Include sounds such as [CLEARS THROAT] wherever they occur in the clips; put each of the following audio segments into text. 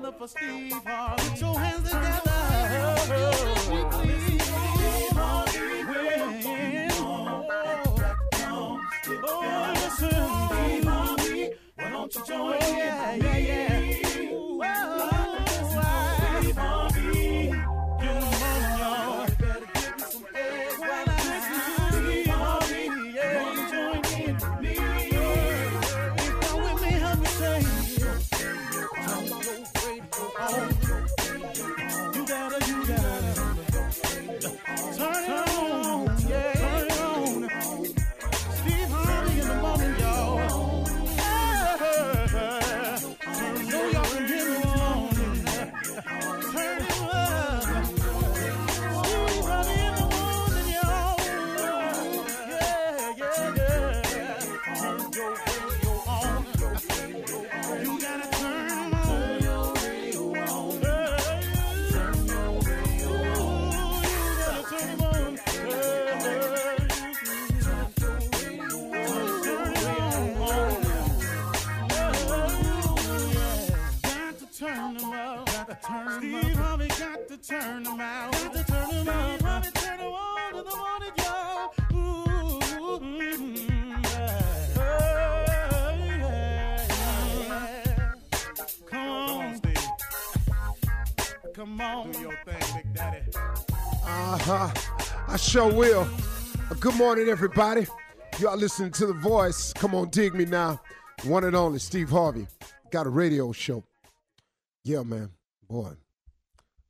Put your hands together for Steve Harvey. Put your hands together. Oh, Steve Harvey. Oh, listen, Steve Harvey. Why don't you join oh, yeah, yeah, yeah. Turn them out. Got to turn them out. Steve Harvey turn them on in the morning, y'all. Ooh, yeah. Yeah, yeah. Come on, Steve. Come on. Do your thing, Big Daddy. Uh huh. I sure will. Uh, Good morning, everybody. Y'all listening to The Voice. Come on, dig me now. One and only Steve Harvey. Got a radio show. Yeah, man. Boy,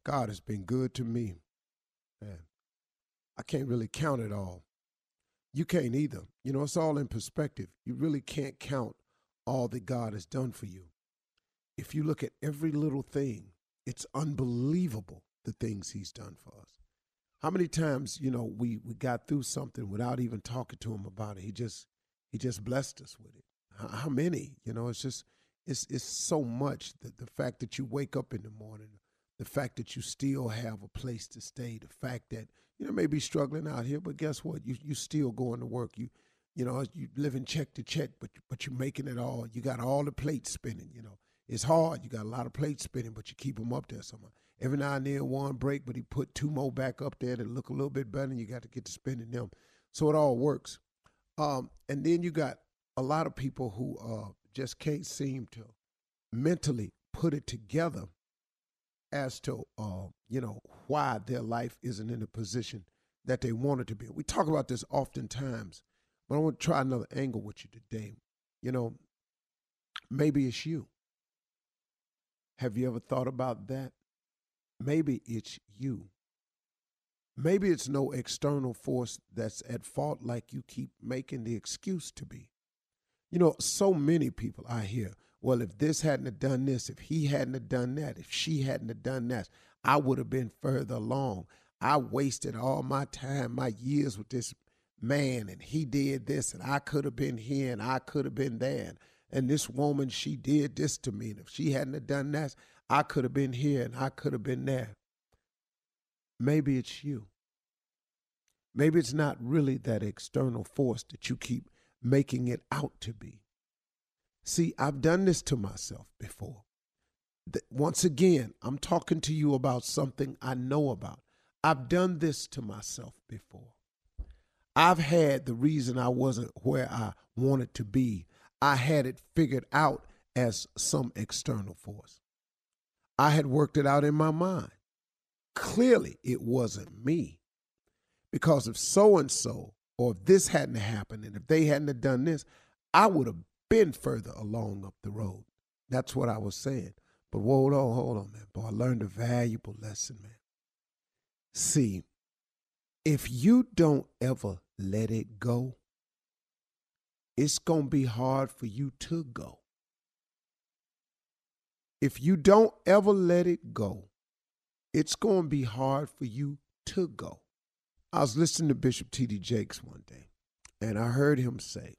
God has been good to me. Man, I can't really count it all. You can't either. You know, it's all in perspective. You really can't count all that God has done for you. If you look at every little thing, it's unbelievable the things He's done for us. How many times, you know, we we got through something without even talking to him about it. He just he just blessed us with it. How, many? You know, it's just it's it's so much that the fact that you wake up in the morning, the fact that you still have a place to stay, the fact that you know maybe struggling out here, but guess what? You you still going to work. You you know you living check to check, but but you're making it all. You got all the plates spinning. You know it's hard. You got a lot of plates spinning, but you keep them up there somehow. Every now and then one break, but he put two more back up there that look a little bit better, and you got to get to spinning them. So it all works. Um, and then you got a lot of people who uh, just can't seem to mentally put it together as to uh, you know why their life isn't in the position that they want it to be. We talk about this oftentimes, but I want to try another angle with you today. You know, maybe it's you. Have you ever thought about that? Maybe it's you. Maybe it's no external force that's at fault like you keep making the excuse to be. You know, so many people I hear, well, if this hadn't have done this, if he hadn't have done that, if she hadn't have done that, I would have been further along. I wasted all my time, my years with this man, and he did this, and I could have been here, and I could have been there. And this woman, she did this to me. And if she hadn't have done that, I could have been here, and I could have been there. Maybe it's you. Maybe it's not really that external force that you keep making it out to be. See, I've done this to myself before. Once again, I'm talking to you about something I know about. I've done this to myself before. I've had the reason I wasn't where I wanted to be. I had it figured out as some external force. I had worked it out in my mind. Clearly, it wasn't me. Because if so and so, or if this hadn't happened, and if they hadn't done this, I would have been further along up the road. That's what I was saying. But hold on, hold on, man. Boy, I learned a valuable lesson, man. See, if you don't ever let it go, it's going to be hard for you to go. If you don't ever let it go, it's going to be hard for you to go. I was listening to Bishop T.D. Jakes one day, and I heard him say,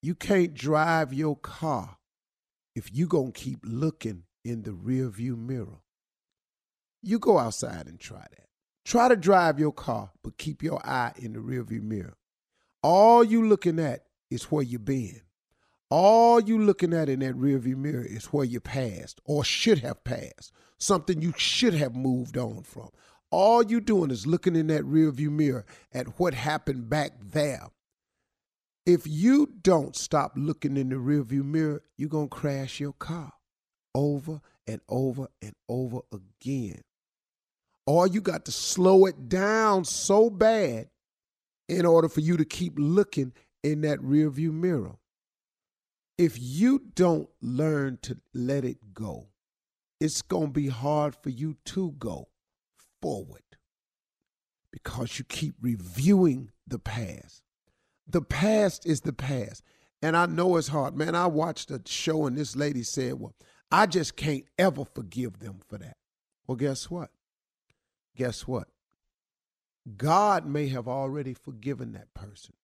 You can't drive your car if you going to keep looking in the rearview mirror. You go outside and try that. Try to drive your car, but keep your eye in the rearview mirror. All you looking at is where you been. All you looking at in that rearview mirror is where you passed or should have passed, something you should have moved on from. All you doing is looking in that rearview mirror at what happened back there. If you don't stop looking in the rearview mirror, you're going to crash your car over and over and over again. Or you got to slow it down so bad in order for you to keep looking in that rearview mirror. If you don't learn to let it go, it's going to be hard for you to go forward because you keep reviewing the past. The past is the past. And I know it's hard. Man, I watched a show and this lady said, Well, I just can't ever forgive them for that. Well, guess what? Guess what? God may have already forgiven that person.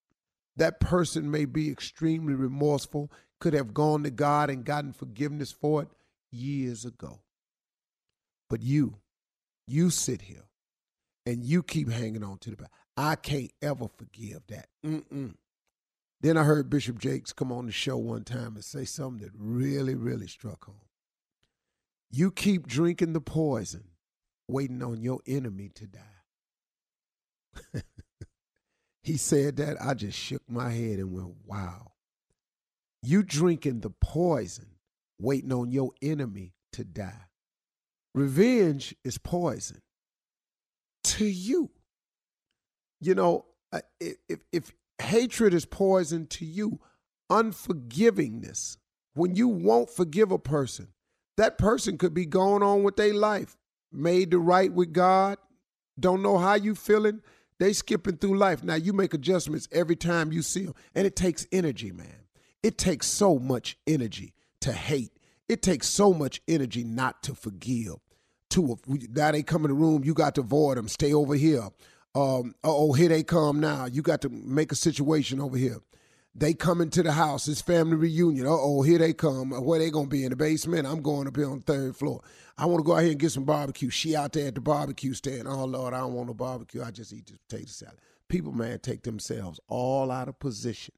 That person may be extremely remorseful, could have gone to God and gotten forgiveness for it years ago. But you, you sit here and you keep hanging on to the back. I can't ever forgive that. Mm-mm. Then I heard Bishop Jakes come on the show one time and say something that really, really struck home. You keep drinking the poison, waiting on your enemy to die. [LAUGHS] he said that. I just shook my head and went, wow. You drinking the poison, waiting on your enemy to die. Revenge is poison to you. You know, uh, if, if hatred is poison to you, unforgivingness, when you won't forgive a person, that person could be going on with their life, made to right with God, don't know how you feeling. They skipping through life. Now you make adjustments every time you see them, and it takes energy, man. It takes so much energy to hate. It takes so much energy not to forgive two. Now they come in the room, you got to avoid them. Stay over here. Um, oh, here they come now. You got to make a situation over here. They come into the house. It's family reunion. oh, here they come. Where they gonna be in the basement? I'm going up here on the third floor. I want to go out here and get some barbecue. She out there at the barbecue stand. Oh Lord, I don't want no barbecue. I just eat this potato salad. People, man, take themselves all out of position,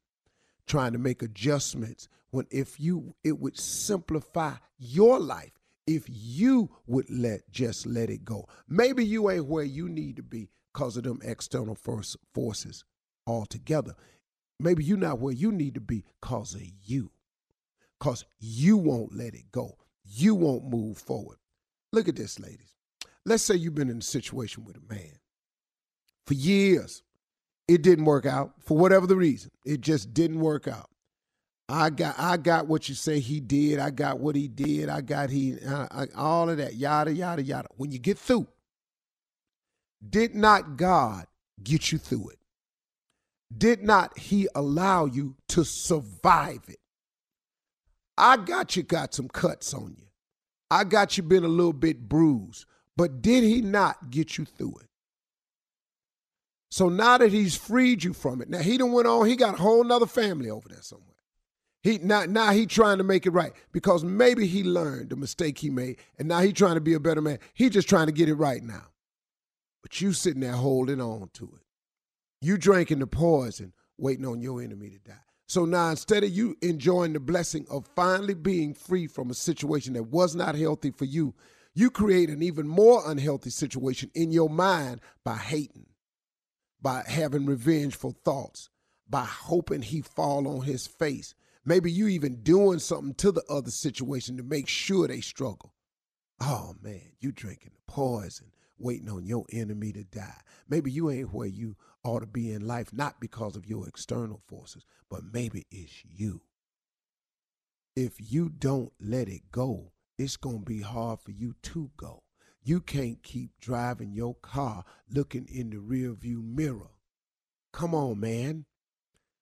trying to make adjustments. When if you, it would simplify your life if you would let just let it go. Maybe you ain't where you need to be because of them external force, forces altogether. Maybe you're not where you need to be because of you. Because you won't let it go. You won't move forward. Look at this, ladies. Let's say you've been in a situation with a man for years. It didn't work out for whatever the reason. It just didn't work out. I got I got what you say he did. I got what he did. I got he uh, I, all of that yada yada yada. When you get through, did not God get you through it? Did not he allow you to survive it? I got you got some cuts on you. I got you been a little bit bruised, but did he not get you through it? So now that he's freed you from it, now he done went on, he got a whole nother family over there somewhere. He now, now he trying to make it right because maybe he learned the mistake he made and now he trying to be a better man. He just trying to get it right now. But you sitting there holding on to it. You drinking the poison, waiting on your enemy to die. So now instead of you enjoying the blessing of finally being free from a situation that was not healthy for you, you create an even more unhealthy situation in your mind by hating, by having revengeful thoughts, by hoping he fall on his face, Maybe you even doing something to the other situation to make sure they struggle. Oh man, you drinking the poison, waiting on your enemy to die. Maybe you ain't where you ought to be in life, not because of your external forces, but maybe it's you. If you don't let it go, it's going to be hard for you to go. You can't keep driving your car looking in the rearview mirror. Come on, man.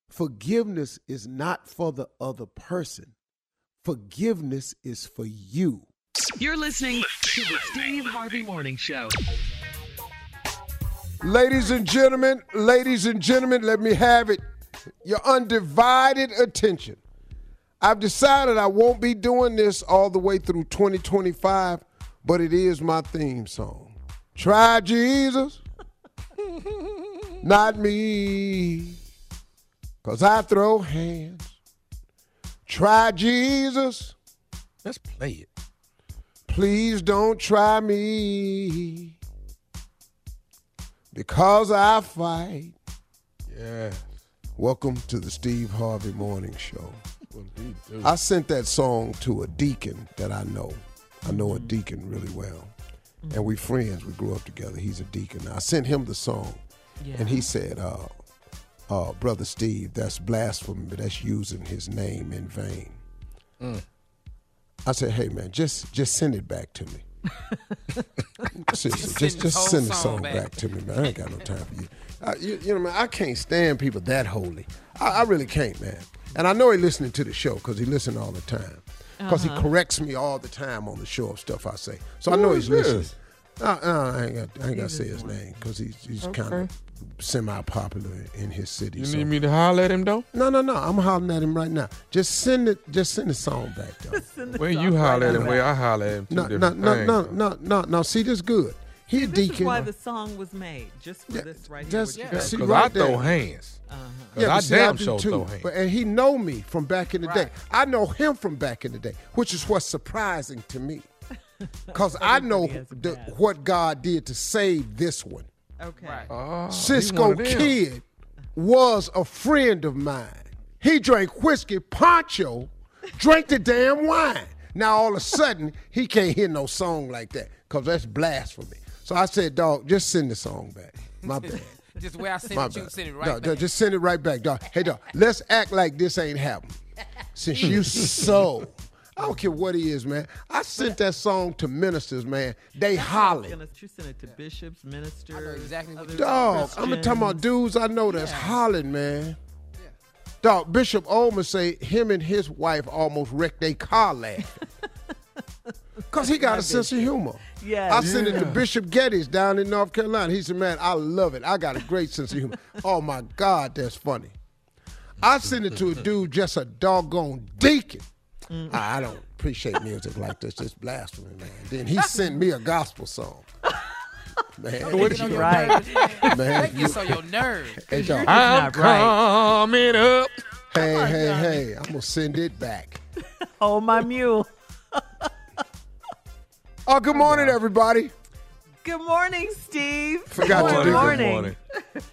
Forgiveness is not for the other person. Forgiveness is for you. You're listening to the Steve Harvey Morning Show. Ladies and gentlemen, ladies and gentlemen, let me have it. Your undivided attention. I've decided I won't be doing this all the way through 2025, but it is my theme song. Try Jesus, not me, because I throw hands. Try Jesus, Let's play it. Please don't try me, because I fight. Yeah. Welcome to the Steve Harvey Morning Show. What he do? I sent that song to a deacon that I know. I know a deacon really well. And we friends. We grew up together. He's a deacon. I sent him the song. And he said, uh, uh, Brother Steve, that's blasphemy. That's using his name in vain. I said, hey, man, just just send it back to me. [LAUGHS] Seriously, just, send just send the song back. back. to me, man. I ain't got no time for you. I, you, you know, man, I can't stand people that holy. I, I really can't, man. And I know he listening to the show because he listen all the time. Because he corrects me all the time on the show of stuff I say. So I know he's is listening. Uh, uh, I ain't got, I ain't got to say his name because he's, he's kind of semi-popular in his city. You so- need me to holler at him though? No, no, no. I'm hollering at him right now. Just send it. Just send the song back, though. When you holler at him, where I holler at him, no, no, no, no, no, no, no. See, this good. He a This deacon. is why the song was made, just for Yeah, this right just- here. yeah, Cause right I throw hands. Uh-huh. Cause but I see, damn do sure too. throw hands. But and he know me from back in the day. I know him from back in the day, which is what's surprising to me, [LAUGHS] because I know Everybody has a the, what God did to save this one. Okay. Right. Oh, Cisco one of them. Kid was a friend of mine. He drank whiskey, Pancho drank the damn wine. Now all of a sudden he can't hear no song like that because that's blasphemy. So I said, dog, just send the song back. My bad. [LAUGHS] Just where I sent My it, you bad. send it right Dog, back. Just send it right back, dog. Hey, dog, let's act like this ain't happened. Since you [LAUGHS] so, I don't care what he is, man. I sent that song to ministers, man. They hollering. Gonna, you send it to bishops, ministers. I know exactly what other Dog, I'm talking about Christians. dudes I know that's hollering, man. Dog, Bishop Olmer say him and his wife almost wrecked their car laughing. [LAUGHS] Cause he got a sense of humor. Yes. I sent it to Bishop Geddes down in North Carolina. He said, "Man, I love it. I got a great sense of humor. [LAUGHS] oh my God, that's funny." I sent it to a dude, just a doggone deacon. Mm-hmm. I I don't appreciate music like this. It's blasphemy, man. Then he sent me a gospel song. [LAUGHS] Man, What Get on you- your Right. nerves, man. man, That you- gets on your nerves. hey, dog. I'm not right. coming up. Hey, hey, hey, I'm gonna send it back. [LAUGHS] Hold my mule. Oh, good morning, everybody. Good morning, Steve. Forgot to Good do good morning.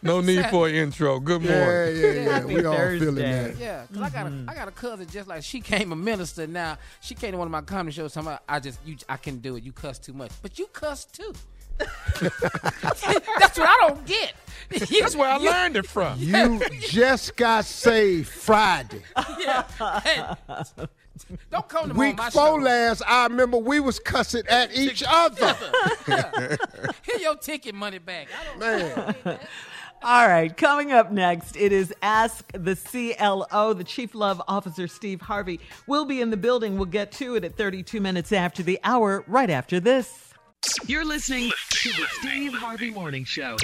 No [LAUGHS] need for an intro. Good morning. yeah, yeah. Happy We all feeling Thursday. that. Yeah, cause I got a I got a mm-hmm. cousin just like she came a minister now. She came to one of my comedy shows. Talking about I just you I can do it. You cuss too much, but you cuss too. [LAUGHS] That's what I don't get. [LAUGHS] That's where I learned it from. You just got saved Friday. [LAUGHS] Don't come to Week my four show. last, I remember we was cussing at each other. [LAUGHS] [LAUGHS] Here your ticket money back. I don't Man, All right, coming up next, it is Ask the CLO. The Chief Love Officer, Steve Harvey, will be in the building. We'll get to it at 32 minutes after the hour, right after this. You're listening to the Steve Harvey Morning Show.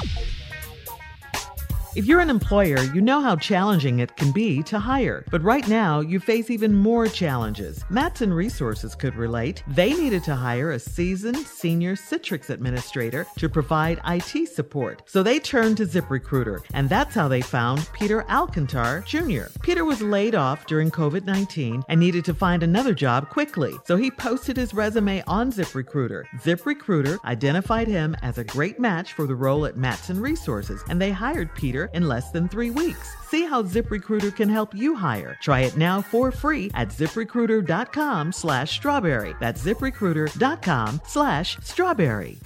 If you're an employer, you know how challenging it can be to hire. But right now, you face even more challenges. Matson Resources could relate. They needed to hire a seasoned senior Citrix administrator to provide IT support. So they turned to ZipRecruiter, and that's how they found Peter Alcantar Jr. Peter was laid off during COVID 19 and needed to find another job quickly. So he posted his resume on ZipRecruiter. ZipRecruiter identified him as a great match for the role at Matson Resources, and they hired Peter in less than three weeks. See how ZipRecruiter can help you hire. Try it now for free at ziprecruiter.com slash strawberry. That's ziprecruiter.com slash strawberry.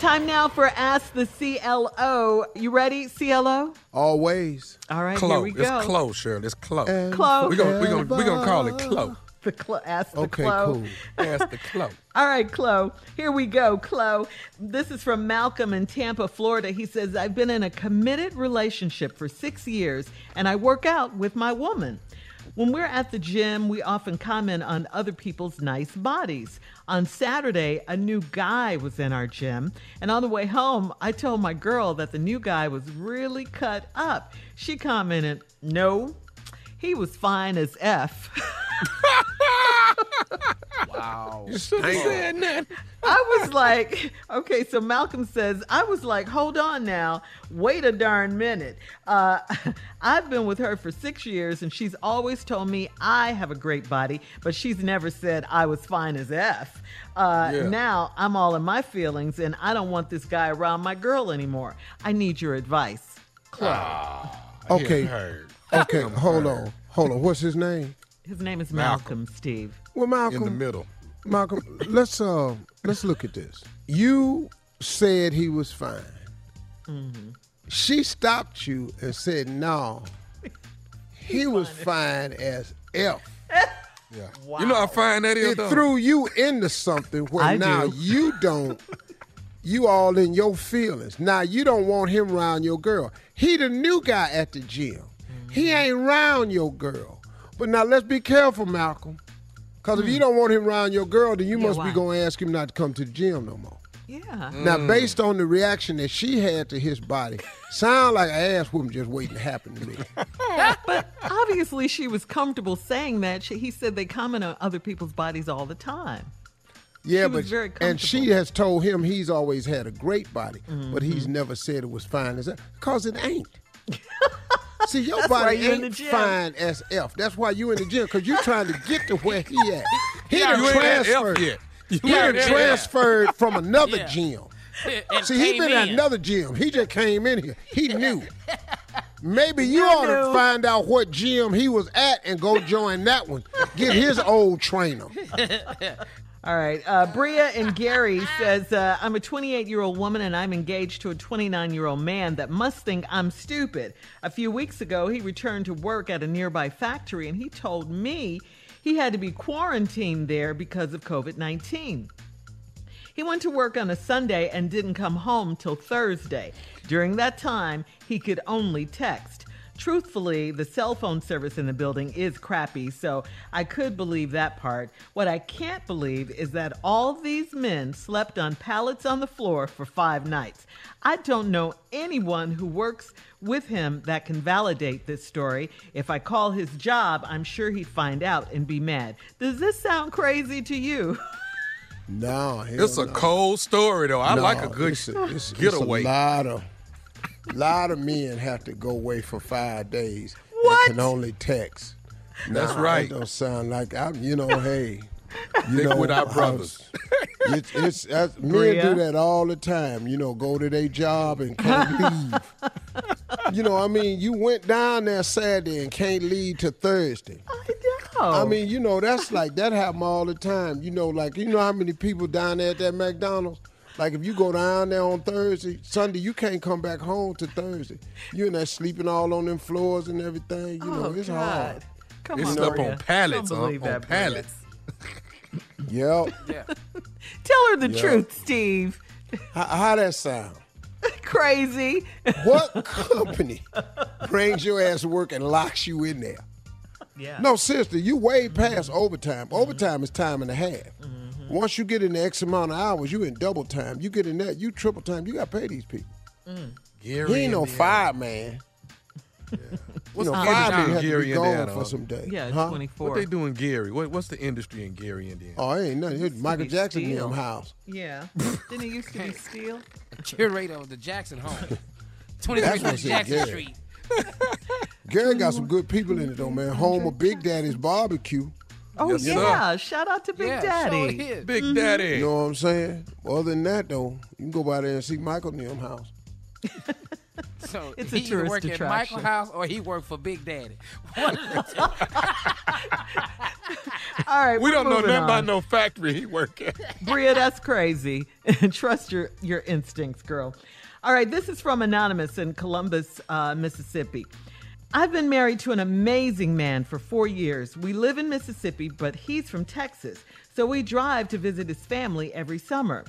Time now for Ask the CLO. You ready, CLO? always. All right, Close. here we go. It's close, Shirley. It's close. And Clo. We're gonna we gonna we gonna call it close. The clo- ask the Okay, Clo. cool. That's the close. [LAUGHS] All right, Chloe. Here we go, Chloe. This is from Malcolm in Tampa, Florida. He says, I've been in a committed relationship for six years and I work out with my woman. When we're at the gym, we often comment on other people's nice bodies. On Saturday, a new guy was in our gym, and on the way home, I told my girl that the new guy was really cut up. She commented, No, he was fine as F. [LAUGHS] [LAUGHS] Wow. You should have said that. I was like, okay, so Malcolm says, I was like, hold on now, wait a darn minute. Uh, [LAUGHS] I've been with her for six years and she's always told me I have a great body, but she's never said I was fine as F. Uh, Yeah. Now I'm all in my feelings and I don't want this guy around my girl anymore. I need your advice. Okay. It hurt. Okay, hold on. Hold on. What's his name? His name is Malcolm. Malcolm, Steve. Well, Malcolm. In the middle. Malcolm, [LAUGHS] let's uh let's look at this. You said he was fine. She stopped you and said, "No, [LAUGHS] he was fine as F." [LAUGHS] Yeah. You know how fine that is, It though? threw you into something where I now do. you don't. You all in your feelings. Now you don't want him around your girl. He the new guy at the gym. He ain't around your girl. But now let's be careful, Malcolm. Because if you don't want him around your girl, then you Yeah, must why? be going to ask him not to come to the gym no more. Yeah. Now, based on the reaction that she had to his body, sound like an ass whooping just waiting to happen to me. [LAUGHS] But obviously, she was comfortable saying that. She, he said they comment on other people's bodies all the time. Yeah, She but and she has told him he's always had a great body, but Mm-hmm. he's never said it was fine as that because it ain't. [LAUGHS] See, your That's body in ain't the gym. fine as F. That's why you in the gym because you trying to get to where he at. [LAUGHS] He Yeah, done You ain't at F transferred. yet. You He done ain't at F. transferred from another Yeah. gym. See, he been at another gym. He just came in here. He [LAUGHS] knew. Maybe you, You ought to find out what gym he was at and go join that one. Get his old trainer. [LAUGHS] All right. Uh, Bria and Gary says, uh, I'm a 28 year old woman and I'm engaged to a 29 year old man that must think I'm stupid. A few weeks ago, he returned to work at a nearby factory and he told me he had to be quarantined there because of COVID 19. He went to work on a Sunday and didn't come home till Thursday. During that time, he could only text. Truthfully, the cell phone service in the building is crappy, so I could believe that part. What I can't believe is that all these men slept on pallets on the floor for five nights. I don't know anyone who works with him that can validate this story. If I call his job, I'm sure he'd find out and be mad. Does this sound crazy to you? [LAUGHS] No, It's a no. cold story, though. I No, like a good it's a, it's, getaway. It's a lot of, lot of men have to go away for five days. What? And can only text. That's Nah, right. That don't sound like I'm. You know, hey. [LAUGHS] You Stick know, with our I brothers. was- It's, it's, that's, [LAUGHS] men do that all the time. You know, go to their job and can't [LAUGHS] leave. you know, I mean, you went down there Saturday and can't leave to Thursday. I know. I mean, you know, that's like that happen all the time. You know, like you know how many people down there at that McDonald's. Like if you go down there on Thursday, Sunday, you can't come back home to Thursday. You're in there sleeping all on them floors and everything. You know, oh, it's God. hard. Come It's on, up Bria. on pallets, huh? believe On that, pallets. [LAUGHS] Yep. Yeah. Tell her the Yeah. truth, Steve. [LAUGHS] how, how that sound? Crazy. [LAUGHS] What company brings your ass to work and locks you in there? Yeah. No, sister, you way past overtime. Overtime is time and a half. Mm-hmm. Mm-hmm. Once you get in the X amount of hours, you in double time. You get in that, you triple time. You got to pay these people. Mm. Gary He ain't no Indiana. fireman. [LAUGHS] What's you know, the firemen industry in to Gary, be gone Indiana? for uh, some days. Yeah, Huh? 24. What they do in Gary? What, what's the industry in Gary, Indiana? Oh, it ain't nothing. It's Michael Jackson in steel. them house. Yeah. [LAUGHS] Didn't it used to be steel? [LAUGHS] Curator of the Jackson home. That's 23 what I said, Jackson Gary. Street. Gary got some good people in it though, man. Home of Big Daddy's barbecue. Oh, Yes, sir. yeah. Shout out to Big yeah, Daddy. Sure is. Big Daddy. You know what I'm saying? Other than that though, you can go by there and see Michael in them house. [LAUGHS] So It's a he either tourist work at. Michael House or he worked for Big Daddy. One of the. [LAUGHS] All right. we don't know moving nothing about no factory he work at. [LAUGHS] Bria, that's crazy. Trust your, your instincts, girl. All right, this is from Anonymous in Columbus, uh, Mississippi. I've been married to an amazing man for four years. We live in Mississippi, but he's from Texas, so we drive to visit his family every summer.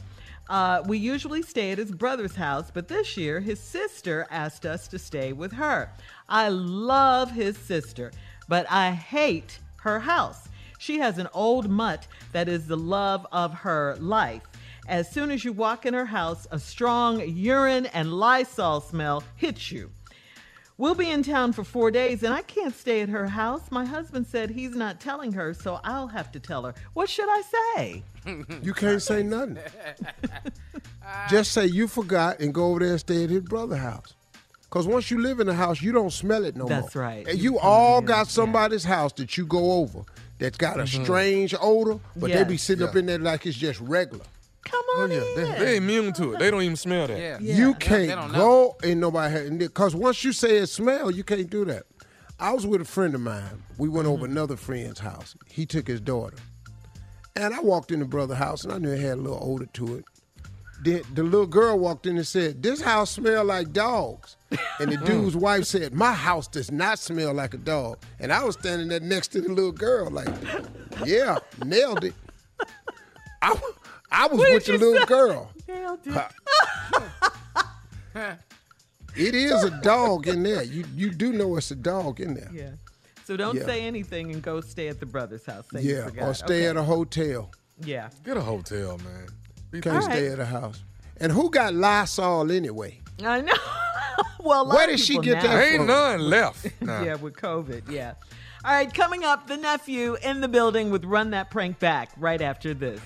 Uh, we usually stay at his brother's house, but this year his sister asked us to stay with her. I love his sister. but I hate her house. She has an old mutt that is the love of her life. As soon as you walk in her house, a strong urine and Lysol smell hits you. We'll be in town for four days and I can't stay at her house. My husband said he's not telling her, so I'll have to tell her. What should I say? [LAUGHS] You can't say nothing. [LAUGHS] Just say you forgot and go over there and stay at his brother's house. Cause once you live in the house, you don't smell it no more. That's right. And You you come all in, got somebody's house that you go over that's got a mm-hmm. strange odor, but they be Yes. sitting up in there like it's just regular. Come Oh on yeah, in. they, they immune to it. They don't even smell that. Yeah. You can't they don't know. go and nobody because once you say it smell, you can't do that. I was with a friend of mine. We went Mm-hmm. over another friend's house. He took his daughter, and I walked in the brother house, and I knew it had a little odor to it. Then the little girl walked in and said, "This house smell like dogs." And the [LAUGHS] dude's wife said, "My house does not smell like a dog." And I was standing there next to the little girl, like, "Yeah, nailed it." I, I was What with did the you little say? girl. Nailed [LAUGHS] it. It is a dog in there. You you do know it's a dog in there. Yeah. So don't Yeah. say anything and go stay at the brother's house. Say Yeah, forgot. or stay Okay. at a hotel. Yeah. Get a hotel, man. You Can't All stay right. at a house. And who got Lysol anyway? I know. [LAUGHS] well, a lot Where of did she get now- that Ain't none left. [LAUGHS] Nah. Yeah, with COVID. Yeah. All right, coming up, the nephew in the building with Run That Prank Back right after this.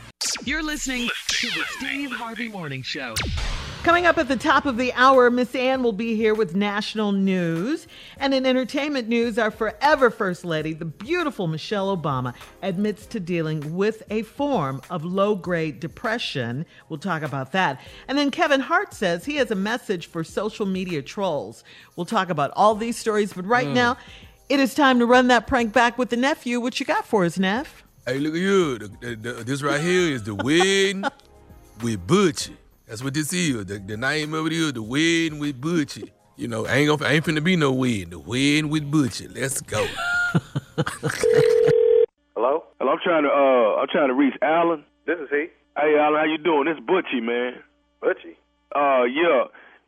You're listening to the Steve Harvey Morning Show. Coming up at the top of the hour, Miss Ann will be here with national news. And in entertainment news, our forever First Lady, the beautiful Michelle Obama, admits to dealing with a form of low grade depression. We'll talk about that. And then Kevin Hart says he has a message for social media trolls. We'll talk about all these stories, but right hmm. now, it is time to run that prank back with the nephew. What you got for us, Neff? Hey, look at you. The- the- the- this right here is the wedding with Butchie. That's what this is. The, the name of it is the wedding with Butchie. You know, ain't gonna ain't finna be no wedding. The wedding with Butchie. Let's go. [LAUGHS] Hello? Hello, I'm trying to uh I'm trying to reach Alan. This is he. Hey Alan, how you doing? This Butchie, man. Butchie. Uh yeah.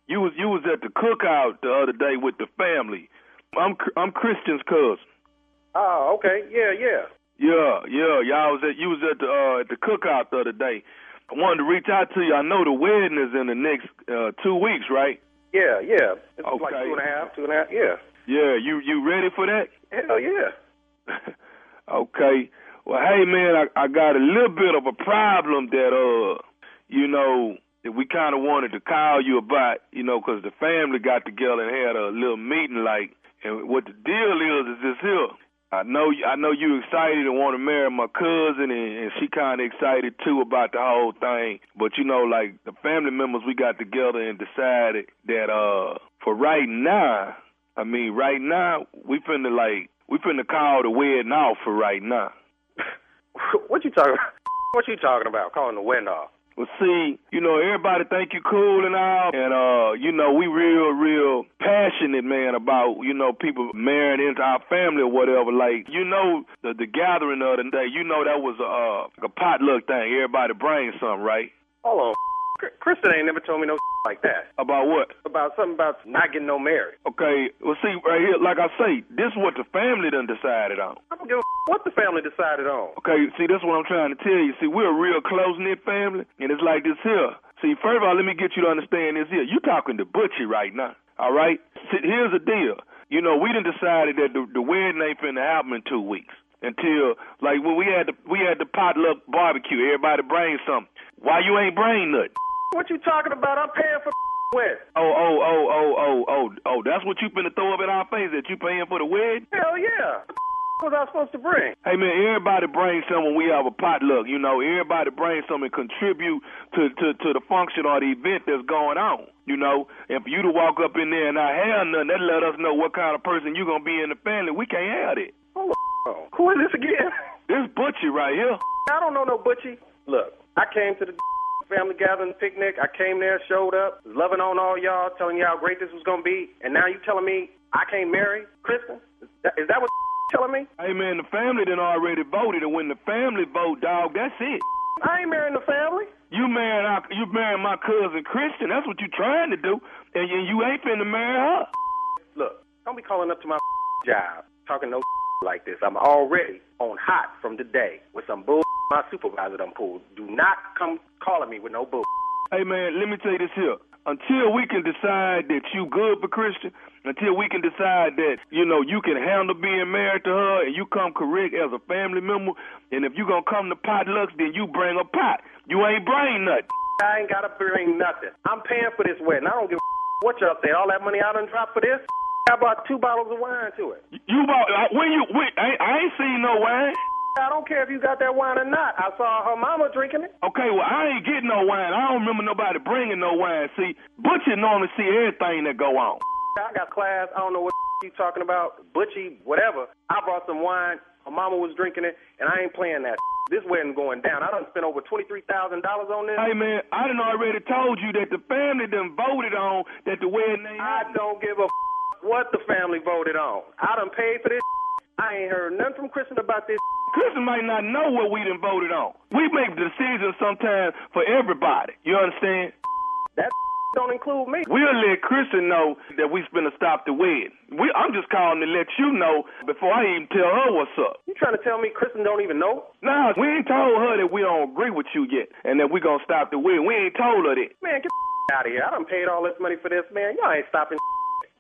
You was you was at the cookout the other day with the family. I'm I'm Christian's cousin. Oh, okay. Yeah, yeah. Yeah, yeah. Y'all was at you was at the uh at the cookout the other day. I wanted to reach out to you. I know the wedding is in the next uh two weeks, right? Yeah, yeah. It's like two and a half, two and a half. Yeah. Yeah, you you ready for that? Hell yeah. [LAUGHS] okay. Well, hey man, I, I got a little bit of a problem that uh, you know, that we kind of wanted to call you about, you know, because the family got together and had a little meeting, like, and what the deal is is this here. I know, I know you excited and want to marry my cousin, and, and she kind of excited too about the whole thing. But you know, like the family members, we got together and decided that uh, for right now, I mean, right now we finna like we finna call the wedding off for right now. [LAUGHS] what you talking about? [LAUGHS] What you talking about? Calling the wind off. Well, see, you know, everybody think you cool and all, and uh, you know, we real, real passionate, man, about you know people marrying into our family or whatever. Like, you know, the the gathering of the day, you know, that was a uh, a potluck thing. Everybody brings something, right? Hold on. Kristen ain't never told me no like that. About what? About something about not getting no married. Okay, well, see, right here, like I say, this is what the family done decided on. I don't give a what the family decided on. Okay, see, that's what I'm trying to tell you. See, we're a real close knit family, and it's like this here. See, first of all, let me get you to understand this here. You talking to Butchie right now, all right? See, here's the deal. You know, we done decided that the, the wedding ain't finna happen in two weeks until, like, when we had the we had the potluck barbecue, everybody bring something. Why you ain't bring nothing? What you talking about? I'm paying for the wedding. Oh, oh, oh, oh, oh, oh, oh, that's what you finna throw up in our face that you paying for the wedding? Hell yeah. What was I supposed to bring? Hey man, everybody bring something when we have a potluck. You know, everybody bring something and contribute to, to to the function or the event that's going on. You know, and for you to walk up in there and not have nothing, that let us know what kind of person you gonna be in the family. We can't have it. Hold on. Who is this again? This Butchie right here. I don't know no Butchie. Look, I came to the family gathering picnic. I came there, showed up, was loving on all y'all, telling y'all how great this was gonna be, and now you telling me I can't marry Kristen? Is that, is that what [LAUGHS] telling me? Hey man, the family done already voted, and when the family vote, dog, that's it. I ain't marrying the family. You marrying our, you marrying my cousin Christian. That's what you trying to do, and you, you ain't finna marry her. Look, don't be calling up to my [LAUGHS] job talking no [LAUGHS] like this. I'm already on hot from today with some bull my supervisor done pulled. Do not come calling me with no bull. Hey man, let me tell you this here. Until we can decide that you good for Christian, until we can decide that, you know, you can handle being married to her and you come correct as a family member, and if you gonna come to potlucks, then you bring a pot. You ain't bring nothing. I ain't gotta bring nothing. I'm paying for this wedding. I don't give a [LAUGHS] what y'all say. All that money I done dropped for this. [LAUGHS] I bought two bottles of wine to it. You bought uh, when you wait, I, I ain't seen no wine. I don't care if you got that wine or not. I saw her mama drinking it. Okay, well I ain't getting no wine. I don't remember nobody bringing no wine. See, Butcher normally see everything that go on. I got class. I don't know what [LAUGHS] you talking about. Butchie, whatever. I brought some wine. Her mama was drinking it, and I ain't playing that. [LAUGHS] This wedding going down. I done spent over twenty three thousand dollars on this. Hey man, I done already told you that the family done voted on that the wedding ain't. I don't give a [LAUGHS] what the family voted on. I done paid for this. I ain't heard nothing from Kristen about this. Kristen might not know what we done voted on. We make decisions sometimes for everybody. You understand? That [LAUGHS] don't include me. We'll let Kristen know that we finna stop the wedding. We, I'm just calling to let you know before I even tell her what's up. You trying to tell me Kristen don't even know? Nah, we ain't told her that we don't agree with you yet and that we gonna stop the wedding. We ain't told her that. Man, get [LAUGHS] out of here. I done paid all this money for this, man. Y'all ain't stopping.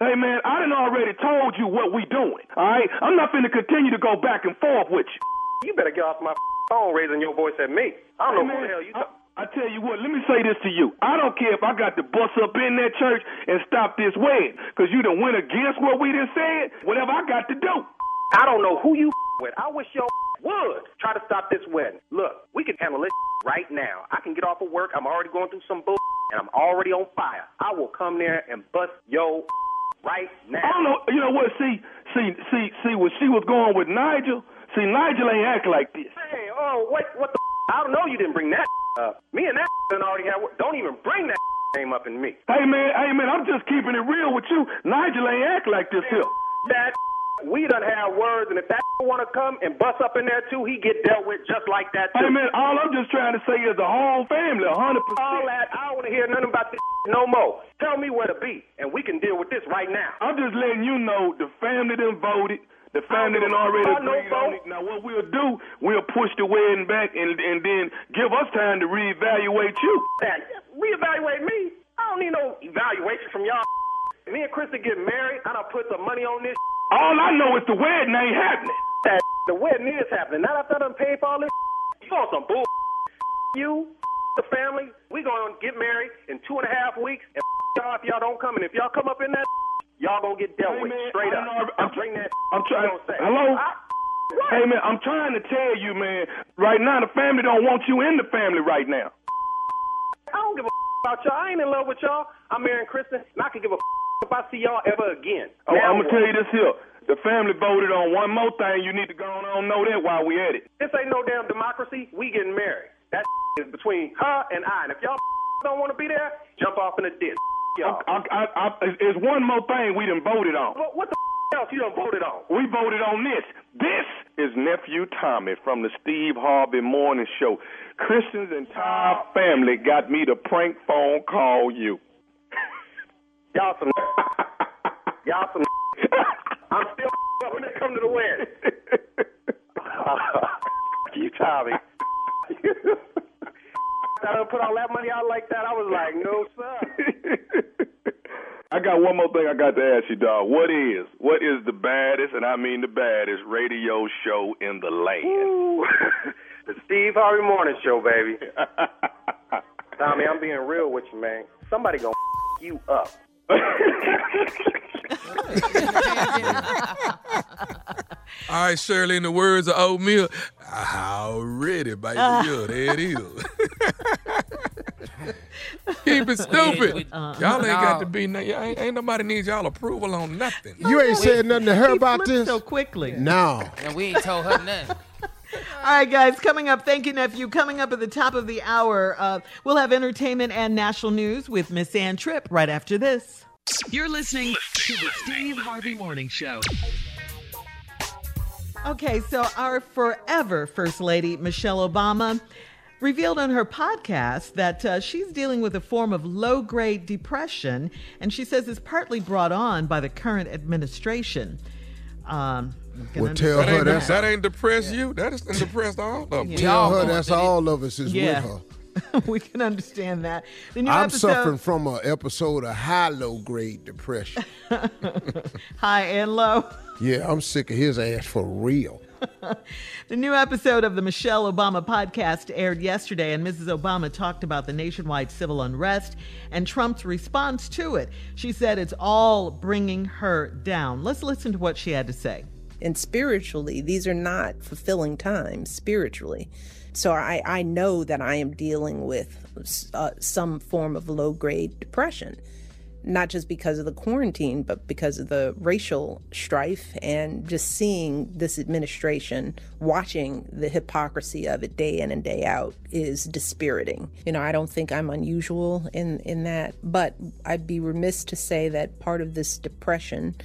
Hey man, I done already told you what we doing. All right, I'm not finna continue to go back and forth with you. You better get off my phone raising your voice at me. I don't Hey, know who the hell you. I, I tell you what, let me say this to you. I don't care if I got to bust up in that church and stop this wedding, cause you done went against what we done said. Whatever I got to do. I don't know who you [LAUGHS] with. I wish your [LAUGHS] would try to stop this wedding. Look, we can handle this [LAUGHS] right now. I can get off of work. I'm already going through some bull, and I'm already on fire. I will come there and bust your right now. I don't know. You know what? See, see, see, see. When she was going with Nigel, see, Nigel ain't act like this. Hey, oh, what, what the? I don't know. You didn't bring that up. Me and that done already had. Don't even bring that name up in me. Hey man, hey man, I'm just keeping it real with you. Nigel ain't act like this here. That we done have words, and if that want to come and bust up in there too, he get dealt with just like that too. Hey man, all I'm just trying to say is the whole family, 100. percent All that, I don't want to hear nothing about this no more. Tell me where to be, and we can deal with this right now. I'm just letting you know the family done voted. The family done already agreed on it. Now what we'll do, we'll push the wedding back and and then give us time to reevaluate you. That reevaluate me. I don't need no evaluation from y'all. Me and Krista get married. I done put some money on this. [LAUGHS] All I know is the wedding ain't happening. That the wedding is happening. Not after I done paid for all this. [LAUGHS] You want some bull? [LAUGHS] You, the family, we gonna get married in two and a half weeks, and y'all if y'all don't come, and if y'all come up in that, y'all gonna get dealt Hey, with man, straight up. know, I'm bring that. I'm trying- You don't say. Hello? I-? Hey man, I'm trying to tell you, man. Right now, the family don't want you in the family right now. I don't give a about y'all. I ain't in love with y'all. I'm marrying Kristen, and I can give a if I see y'all ever again. Oh, Now I'm gonna what? tell you this here. The family voted on one more thing. You need to go on and know that while we at it. This ain't no damn democracy. We getting married. That [LAUGHS] is between her and I. And if y'all [LAUGHS] don't want to be there, jump off in the ditch. I, I, I, there's one more thing we done voted on. What, what the else you done voted on? We voted on this. This is nephew Tommy from the Steve Harvey Morning Show. Christian's entire oh. family got me to prank phone call you. [LAUGHS] Y'all some. [LAUGHS] y'all some. [LAUGHS] I'm still up when it come to the wedding. you Tommy. I done put all that money out like that. I was like, no sir. [LAUGHS] I got one more thing I got to ask you, dog. What is what is the baddest, and I mean the baddest, radio show in the land? [LAUGHS] The Steve Harvey Morning Show, baby. [LAUGHS] Tommy, I'm being real with you, man. Somebody gonna you up. All right, Shirley, in the words of oatmeal, already, baby. Yeah, there it is. Keep it stupid. with- [LAUGHS] y'all ain't got to be. no- y'all Ain't, ain't nobody needs y'all approval on nothing. You ain't said nothing to her He about this? so quickly. No. And we ain't told her nothing. [LAUGHS] All right, guys, coming up, thank you, nephew. Coming up at the top of the hour, uh, we'll have entertainment and national news with Miss Ann Tripp right after this. You're listening to the Steve Harvey Morning Show. Okay, so our forever First Lady, Michelle Obama, revealed on her podcast that uh, she's dealing with a form of low grade depression, and she says it's partly brought on by the current administration. Um, Well, tell That her ain't, that's that ain't depressed you. That is depressed all of them. Yeah. tell her going that's all of us is Yeah. with her. [LAUGHS] we can understand that. The new I'm episode, suffering from an episode of high low grade depression. [LAUGHS] high and low. Yeah, I'm sick of his ass for real. [LAUGHS] The new episode of the Michelle Obama podcast aired yesterday, and Mrs. Obama talked about the nationwide civil unrest and Trump's response to it. She said it's all bringing her down. Let's listen to what she had to say. and spiritually these are not fulfilling times spiritually so i, I know that i am dealing with uh, some form of low grade depression not just because of the quarantine but because of the racial strife and just seeing this administration watching the hypocrisy of it day in and day out is dispiriting you know i don't think i'm unusual in in that but i'd be remiss to say that part of this depression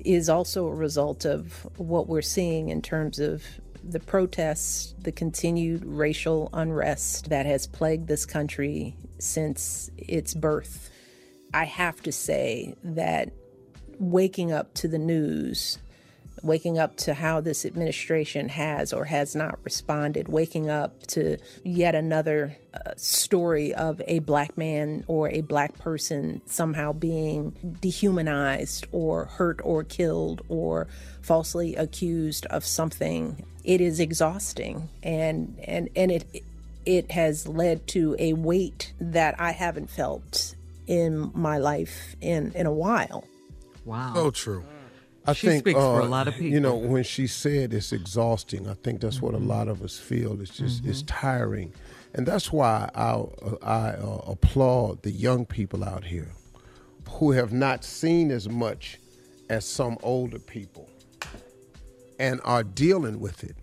is also a result of what we're seeing in terms of the protests, the continued racial unrest that has plagued this country since its birth. I have to say that waking up to the news, waking up to how this administration has or has not responded, waking up to yet another uh, story of a black man or a black person somehow being dehumanized or hurt or killed or falsely accused of something it is exhausting. And and and it it has led to a weight that I haven't felt in my life in in a while. Wow. So true. I She think speaks for a uh, lot of people. You know, when she said it's exhausting, I think that's what a lot of us feel. It's just it's tiring, and that's why I uh, I uh, applaud the young people out here who have not seen as much as some older people, and are dealing with it.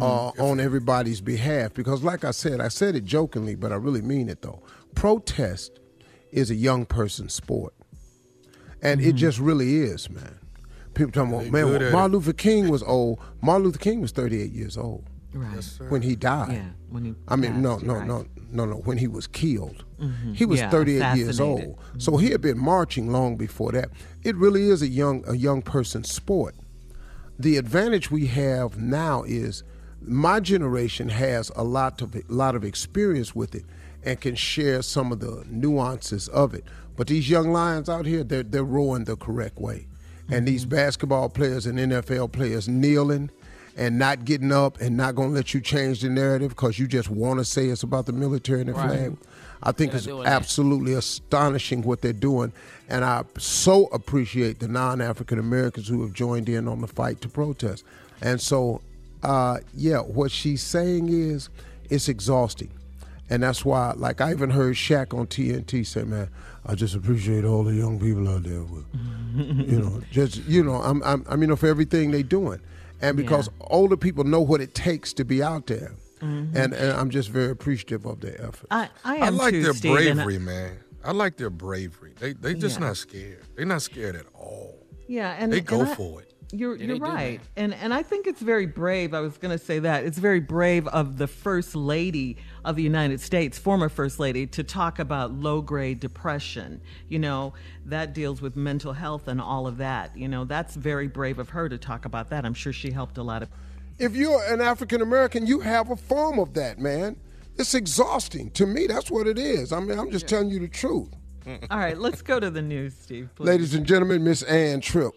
Uh, on everybody's behalf because like i said i said it jokingly but i really mean it though protest is a young person's sport and it mm-hmm. just really is, man. People talking about, man, good at Martin. Luther King was old. Martin Luther King was 38 years old Right. when he died. Yeah, when he I mean, no, passed, no, you're right. no, no, no. When he was killed, mm-hmm. he was Yeah, 38 years assassinated. old. Mm-hmm. So he had been marching long before that. It really is a young, a young person's sport. The advantage we have now is my generation has a lot of a lot of experience with it and can share some of the nuances of it. But these young lions out here, they're they're rowing the correct way. And these basketball players and NFL players kneeling and not getting up and not going to let you change the narrative because you just want to say it's about the military and the Right. flag. I think They're it's doing that. absolutely astonishing what they're doing. And I so appreciate the non African Americans who have joined in on the fight to protest. And so, uh, yeah, what she's saying is it's exhausting. And that's why, like, I even heard Shaq on TNT say, man, I just appreciate all the young people out there. With, [LAUGHS] you know, just, you know, I'm, I'm, I mean, for everything they're doing. And because older people know what it takes to be out there. Mm-hmm. And, and I'm just very appreciative of their effort. I, I I like too, their Steve, and I- bravery, man. I like their bravery. They they just Yeah. not scared. They're not scared at all. Yeah, and They and go I- for it. You're Yeah, you're right, and and I think it's very brave. I was going to say that it's very brave of the first lady of the United States, former first lady, to talk about low grade depression. You know that deals with mental health and all of that. You know that's very brave of her to talk about that. I'm sure she helped a lot of. if you're an African American, you have a form of that, man. It's exhausting. To me, that's what it is. I mean, I'm just telling you the truth. [LAUGHS] All right, let's go to the news, Steve. Please. Ladies and gentlemen, Miss Ann Tripp.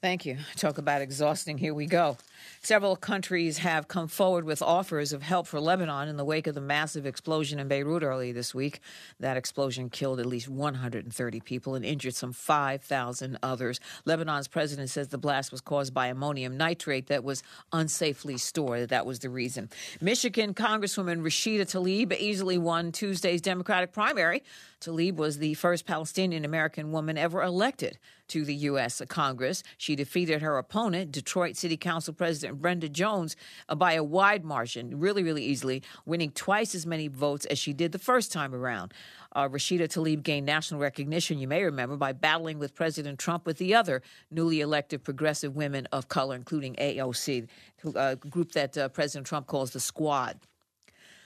Thank you. Talk about exhausting. Here we go. Several countries have come forward with offers of help for Lebanon in the wake of the massive explosion in Beirut early this week. That explosion killed at least 130 people and injured some 5,000 others. Lebanon's president says the blast was caused by ammonium nitrate that was unsafely stored. That was the reason. Michigan Congresswoman Rashida Tlaib easily won Tuesday's Democratic primary. Tlaib was the first Palestinian American woman ever elected to the U.S. Congress. She defeated her opponent, Detroit City Council President Brenda Jones, uh, by a wide margin, really, really easily, winning twice as many votes as she did the first time around. Uh, Rashida Tlaib gained national recognition, you may remember, by battling with President Trump with the other newly elected progressive women of color, including AOC, a group that uh, President Trump calls the Squad.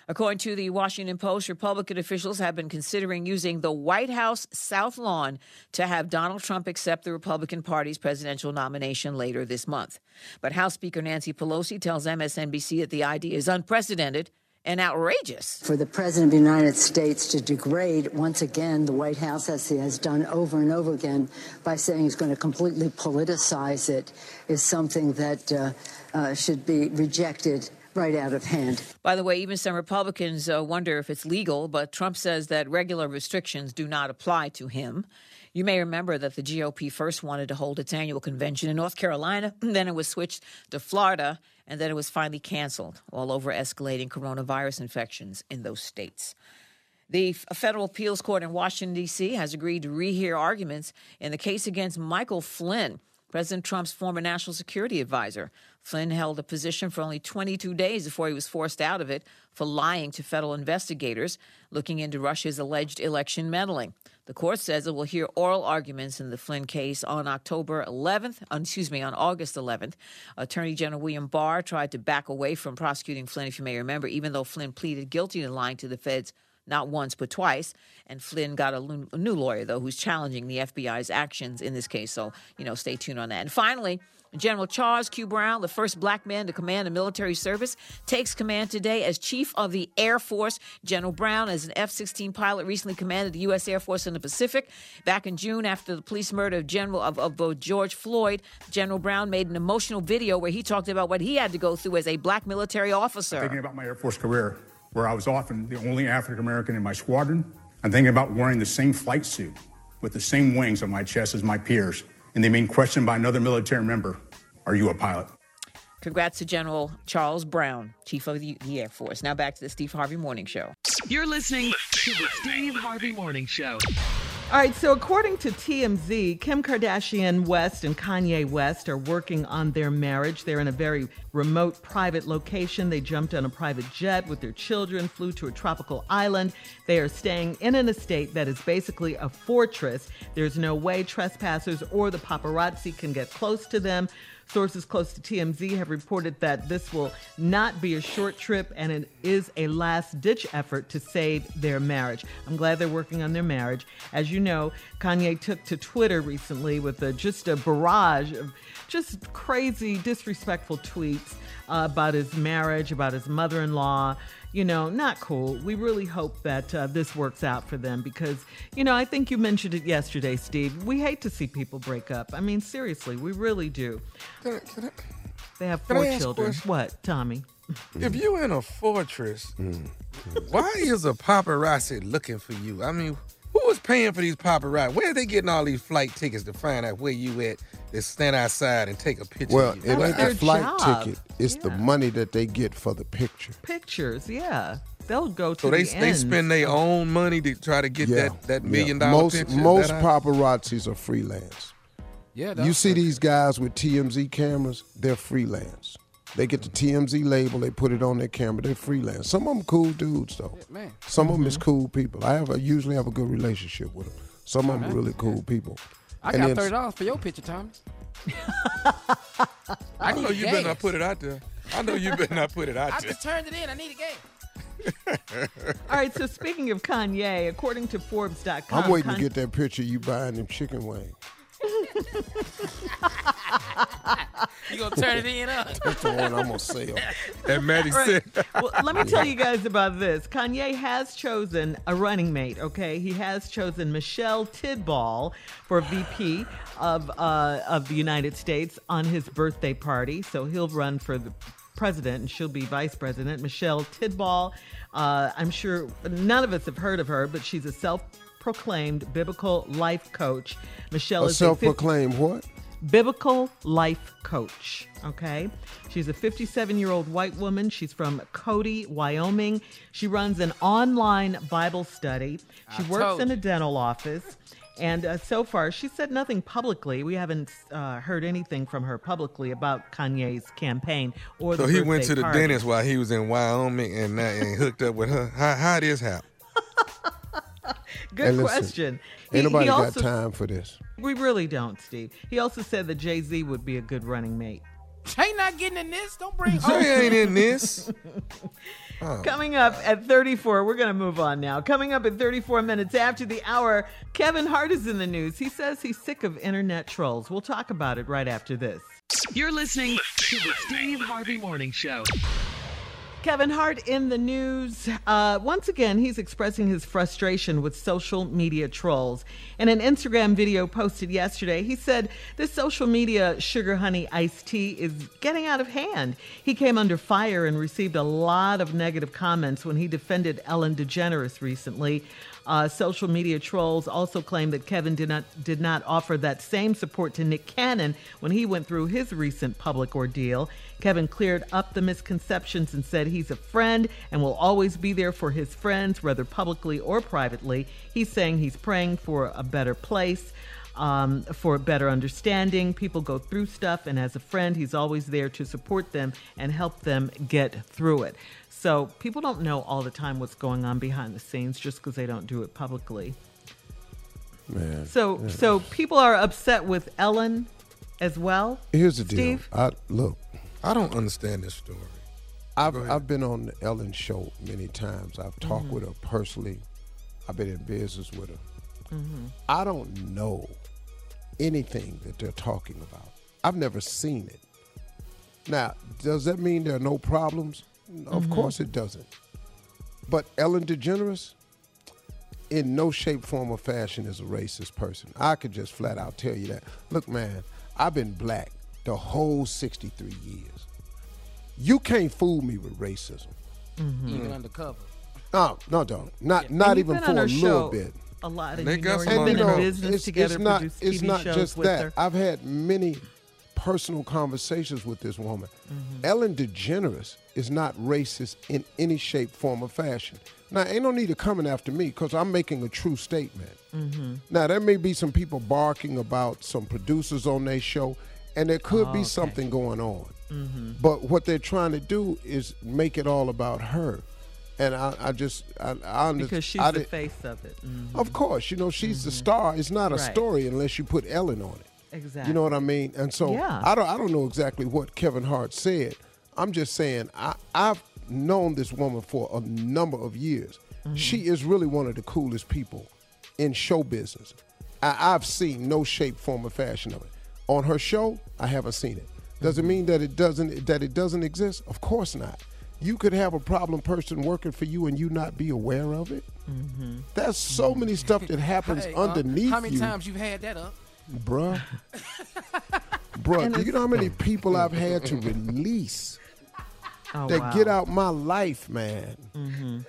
According to the Washington Post, Republican officials have been considering using the White House South Lawn to have Donald Trump accept the Republican Party's presidential nomination later this month. But House Speaker Nancy Pelosi tells MSNBC that the idea is unprecedented and outrageous. For the President of the United States to degrade once again the White House, as he has done over and over again, by saying he's going to completely politicize it, is something that uh, uh, should be rejected right out of hand. By the way, even some Republicans uh, wonder if it's legal, but Trump says that regular restrictions do not apply to him. You may remember that the GOP first wanted to hold its annual convention in North Carolina, [CLEARS THROAT] then it was switched to Florida, and then it was finally canceled, all over escalating coronavirus infections in those states. The federal appeals court in Washington, D.C. has agreed to rehear arguments in the case against Michael Flynn, President Trump's former national security advisor. Flynn held a position for only 22 days before he was forced out of it for lying to federal investigators looking into Russia's alleged election meddling. The court says it will hear oral arguments in the Flynn case on October 11th, uh, excuse me, on August 11th. Attorney General William Barr tried to back away from prosecuting Flynn, if you may remember, even though Flynn pleaded guilty to lying to the feds not once but twice. And Flynn got a, new lawyer, though, who's challenging the FBI's actions in this case. So, you know, stay tuned on that. And finally, General Charles Q. Brown, the first black man to command a military service, takes command today as Chief of the Air Force. General Brown, as an F 16 pilot, recently commanded the U.S. Air Force in the Pacific. Back in June, after the police murder of General of, of George Floyd, General Brown made an emotional video where he talked about what he had to go through as a black military officer. I'm Thinking about my Air Force career, where I was often the only African American in my squadron, I'm thinking about wearing the same flight suit with the same wings on my chest as my peers, and they being questioned by another military member are you a pilot? Congrats to General Charles Brown, Chief of the, Air Force. Now back to the Steve Harvey Morning Show. You're listening to the Steve Harvey Morning Show. All right, so according to TMZ, Kim Kardashian West and Kanye West are working on their marriage. They're in a very remote private location. They jumped on a private jet with their children, flew to a tropical island. They are staying in an estate that is basically a fortress. There's no way trespassers or the paparazzi can get close to them. Sources close to TMZ have reported that this will not be a short trip and it is a last ditch effort to save their marriage. I'm glad they're working on their marriage. As you know, Kanye took to Twitter recently with a, just a barrage of just crazy, disrespectful tweets uh, about his marriage, about his mother in law you know, not cool. We really hope that uh, this works out for them because, you know, I think you mentioned it yesterday, Steve. We hate to see people break up. I mean, seriously, we really do. Can I, can I, they have four children. What, Tommy? If you're in a fortress, mm. why is a paparazzi looking for you? I mean, who is paying for these paparazzi? Where are they getting all these flight tickets to find out where you at? To stand outside and take a picture. Well, it ain't the flight job. ticket. It's yeah. the money that they get for the picture. Pictures, yeah. They'll go to so they the they spend their own money to try to get yeah. that that million yeah. dollar most, picture. Most paparazzis are freelance. Yeah, you see these guys with TMZ cameras, they're freelance. They get the TMZ label, they put it on their camera. They're freelance. Some of them cool dudes though. Yeah, man. Some mm-hmm. of them is cool people. I have a, usually have a good relationship with them. Some of them really cool people. I and got thirty dollars for your picture, Tommy. I, know you better not put it out there. I know you better not put it out [LAUGHS] I there. I just turned it in. I need a game. [LAUGHS] All right, so speaking of Kanye, according to Forbes.com, I'm waiting Kanye- to get that picture you buying them chicken wings. [LAUGHS] [LAUGHS] you gonna turn it in up? [LAUGHS] That's the one I'm gonna sell. [LAUGHS] That Maddie right. said. well, let me tell you guys about this. Kanye has chosen a running mate. Okay, he has chosen Michelle Tidball for VP of uh, of the United States on his birthday party. So he'll run for the president and she'll be vice president. Michelle Tidball. Uh, I'm sure none of us have heard of her, but she's a self proclaimed biblical life coach. Michelle a is self-proclaimed a 50- what? Biblical life coach. Okay. She's a 57 year old white woman. She's from Cody, Wyoming. She runs an online Bible study. She I works in a dental office. And uh, so far, she said nothing publicly. We haven't uh, heard anything from her publicly about Kanye's campaign or so he went to the party. dentist while he was in Wyoming and, uh, and hooked up with her. How, how this happen? [LAUGHS] Good listen, question. Ain't he, nobody he also, got time for this. We really don't, Steve. He also said that Jay Z would be a good running mate. Jay not getting in this. Don't bring. Jay ain't in this. [LAUGHS] Oh. Coming up at 34, we're going to move on now. Coming up at 34 minutes after the hour, Kevin Hart is in the news. He says he's sick of internet trolls. We'll talk about it right after this. You're listening to the Steve Harvey Morning Show. Kevin Hart in the news. Uh, once again, he's expressing his frustration with social media trolls. In an Instagram video posted yesterday, he said this social media sugar honey iced tea is getting out of hand. He came under fire and received a lot of negative comments when he defended Ellen DeGeneres recently. Uh, social media trolls also claim that Kevin did not did not offer that same support to Nick Cannon when he went through his recent public ordeal. Kevin cleared up the misconceptions and said he's a friend and will always be there for his friends, whether publicly or privately. He's saying he's praying for a better place. Um, for better understanding. People go through stuff, and as a friend, he's always there to support them and help them get through it. So people don't know all the time what's going on behind the scenes just because they don't do it publicly. Man. So, so people are upset with Ellen as well. here's the deal. Steve? I look. I don't understand this story. I've I've been on the Ellen show many times. I've talked Mhm. with her personally. I've been in business with her. Mhm. I don't know anything that they're talking about. I've never seen it. Now, does that mean there are no problems? Of Mhm. course it doesn't. But Ellen DeGeneres, in no shape, form, or fashion, is a racist person. I could just flat out tell you that. Look, man, I've been black the whole 63 years. You can't fool me with racism. Even undercover. No, no, don't. Not And not even for a little show bit. A lot, and They you got know, you've been in business it's, together, it's not, it's not just that. her. I've had many personal conversations with this woman. Mm-hmm. Ellen DeGeneres is not racist in any shape, form, or fashion. Now, ain't no need of coming after me because I'm making a true statement. Mhm. Now, there may be some people barking about some producers on their show, and there could Oh, be okay. something going on. Mhm. But what they're trying to do is make it all about her. And I, I just, I, I under- Because she's I the face of it. Mhm. Of course, you know, she's the star. It's not a Right. story unless you put Ellen on it. Exactly. You know what I mean? And so Yeah. I don't I don't know exactly what Kevin Hart said. I'm just saying I, I've known this woman for a number of years. Mm-hmm. She is really one of the coolest people in show business. I, I've seen no shape, form, or fashion of it. On her show, I haven't seen it. Does Mm-hmm. it mean that it doesn't that it doesn't exist? Of course not. You could have a problem person working for you and you not be aware of it. Mm-hmm. There's so many stuff that happens Hey, uh, underneath How many you times you've had that up? Bruh. [LAUGHS] bruh, do you know how many [LAUGHS] people I've had to release Oh, that wow. get out my life, man? Mhm.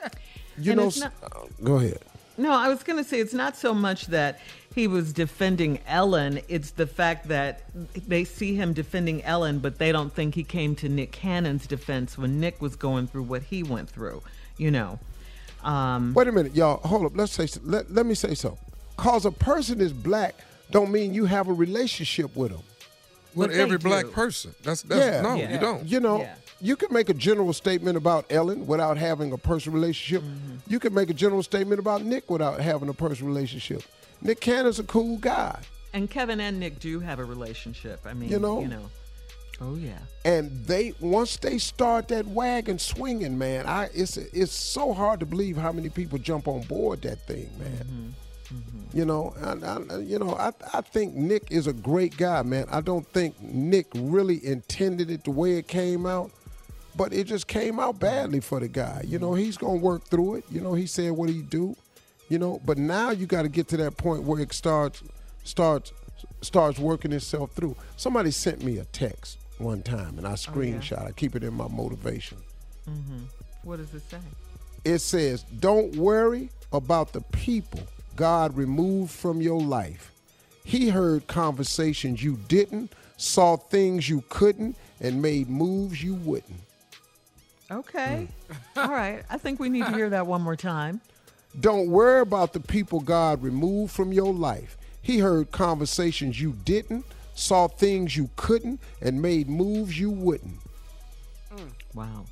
You And know, not- uh, go ahead. No, I was going to say it's not so much that he was defending Ellen, it's the fact that they see him defending Ellen, but they don't think he came to Nick Cannon's defense when Nick was going through what he went through, you know. Um, Wait a minute, y'all. Hold up. Let's say let, let me say so. Cause a person is black don't mean you have a relationship with them. With But every black do. person. That's that's Yeah. no, Yeah. you don't. You know, Yeah. you can make a general statement about Ellen without having a personal relationship. Mm-hmm. You can make a general statement about Nick without having a personal relationship. Nick Cannon's a cool guy. and Kevin and Nick do have a relationship. I mean, You know? you know. Oh yeah. and they once they start that wagon swinging, man, I it's it's so hard to believe how many people jump on board that thing, man. You know, and I, you know, I I think Nick is a great guy, man. I don't think Nick really intended it the way it came out, but it just came out badly for the guy. You know, he's gonna work through it. You know, he said what he do. You know, but now you got to get to that point where it starts starts starts working itself through. Somebody sent me a text one time, and I screenshot. I keep it in my motivation. hmm What does it say? It says, "Don't worry about the people God removed from your life. He heard conversations you didn't, saw things you couldn't, and made moves you wouldn't." Okay. Hmm. [LAUGHS] All right. I think we need to hear that one more time. Don't worry about the people God removed from your life. He heard conversations you didn't, saw things you couldn't, and made moves you wouldn't. Hmm. Wow.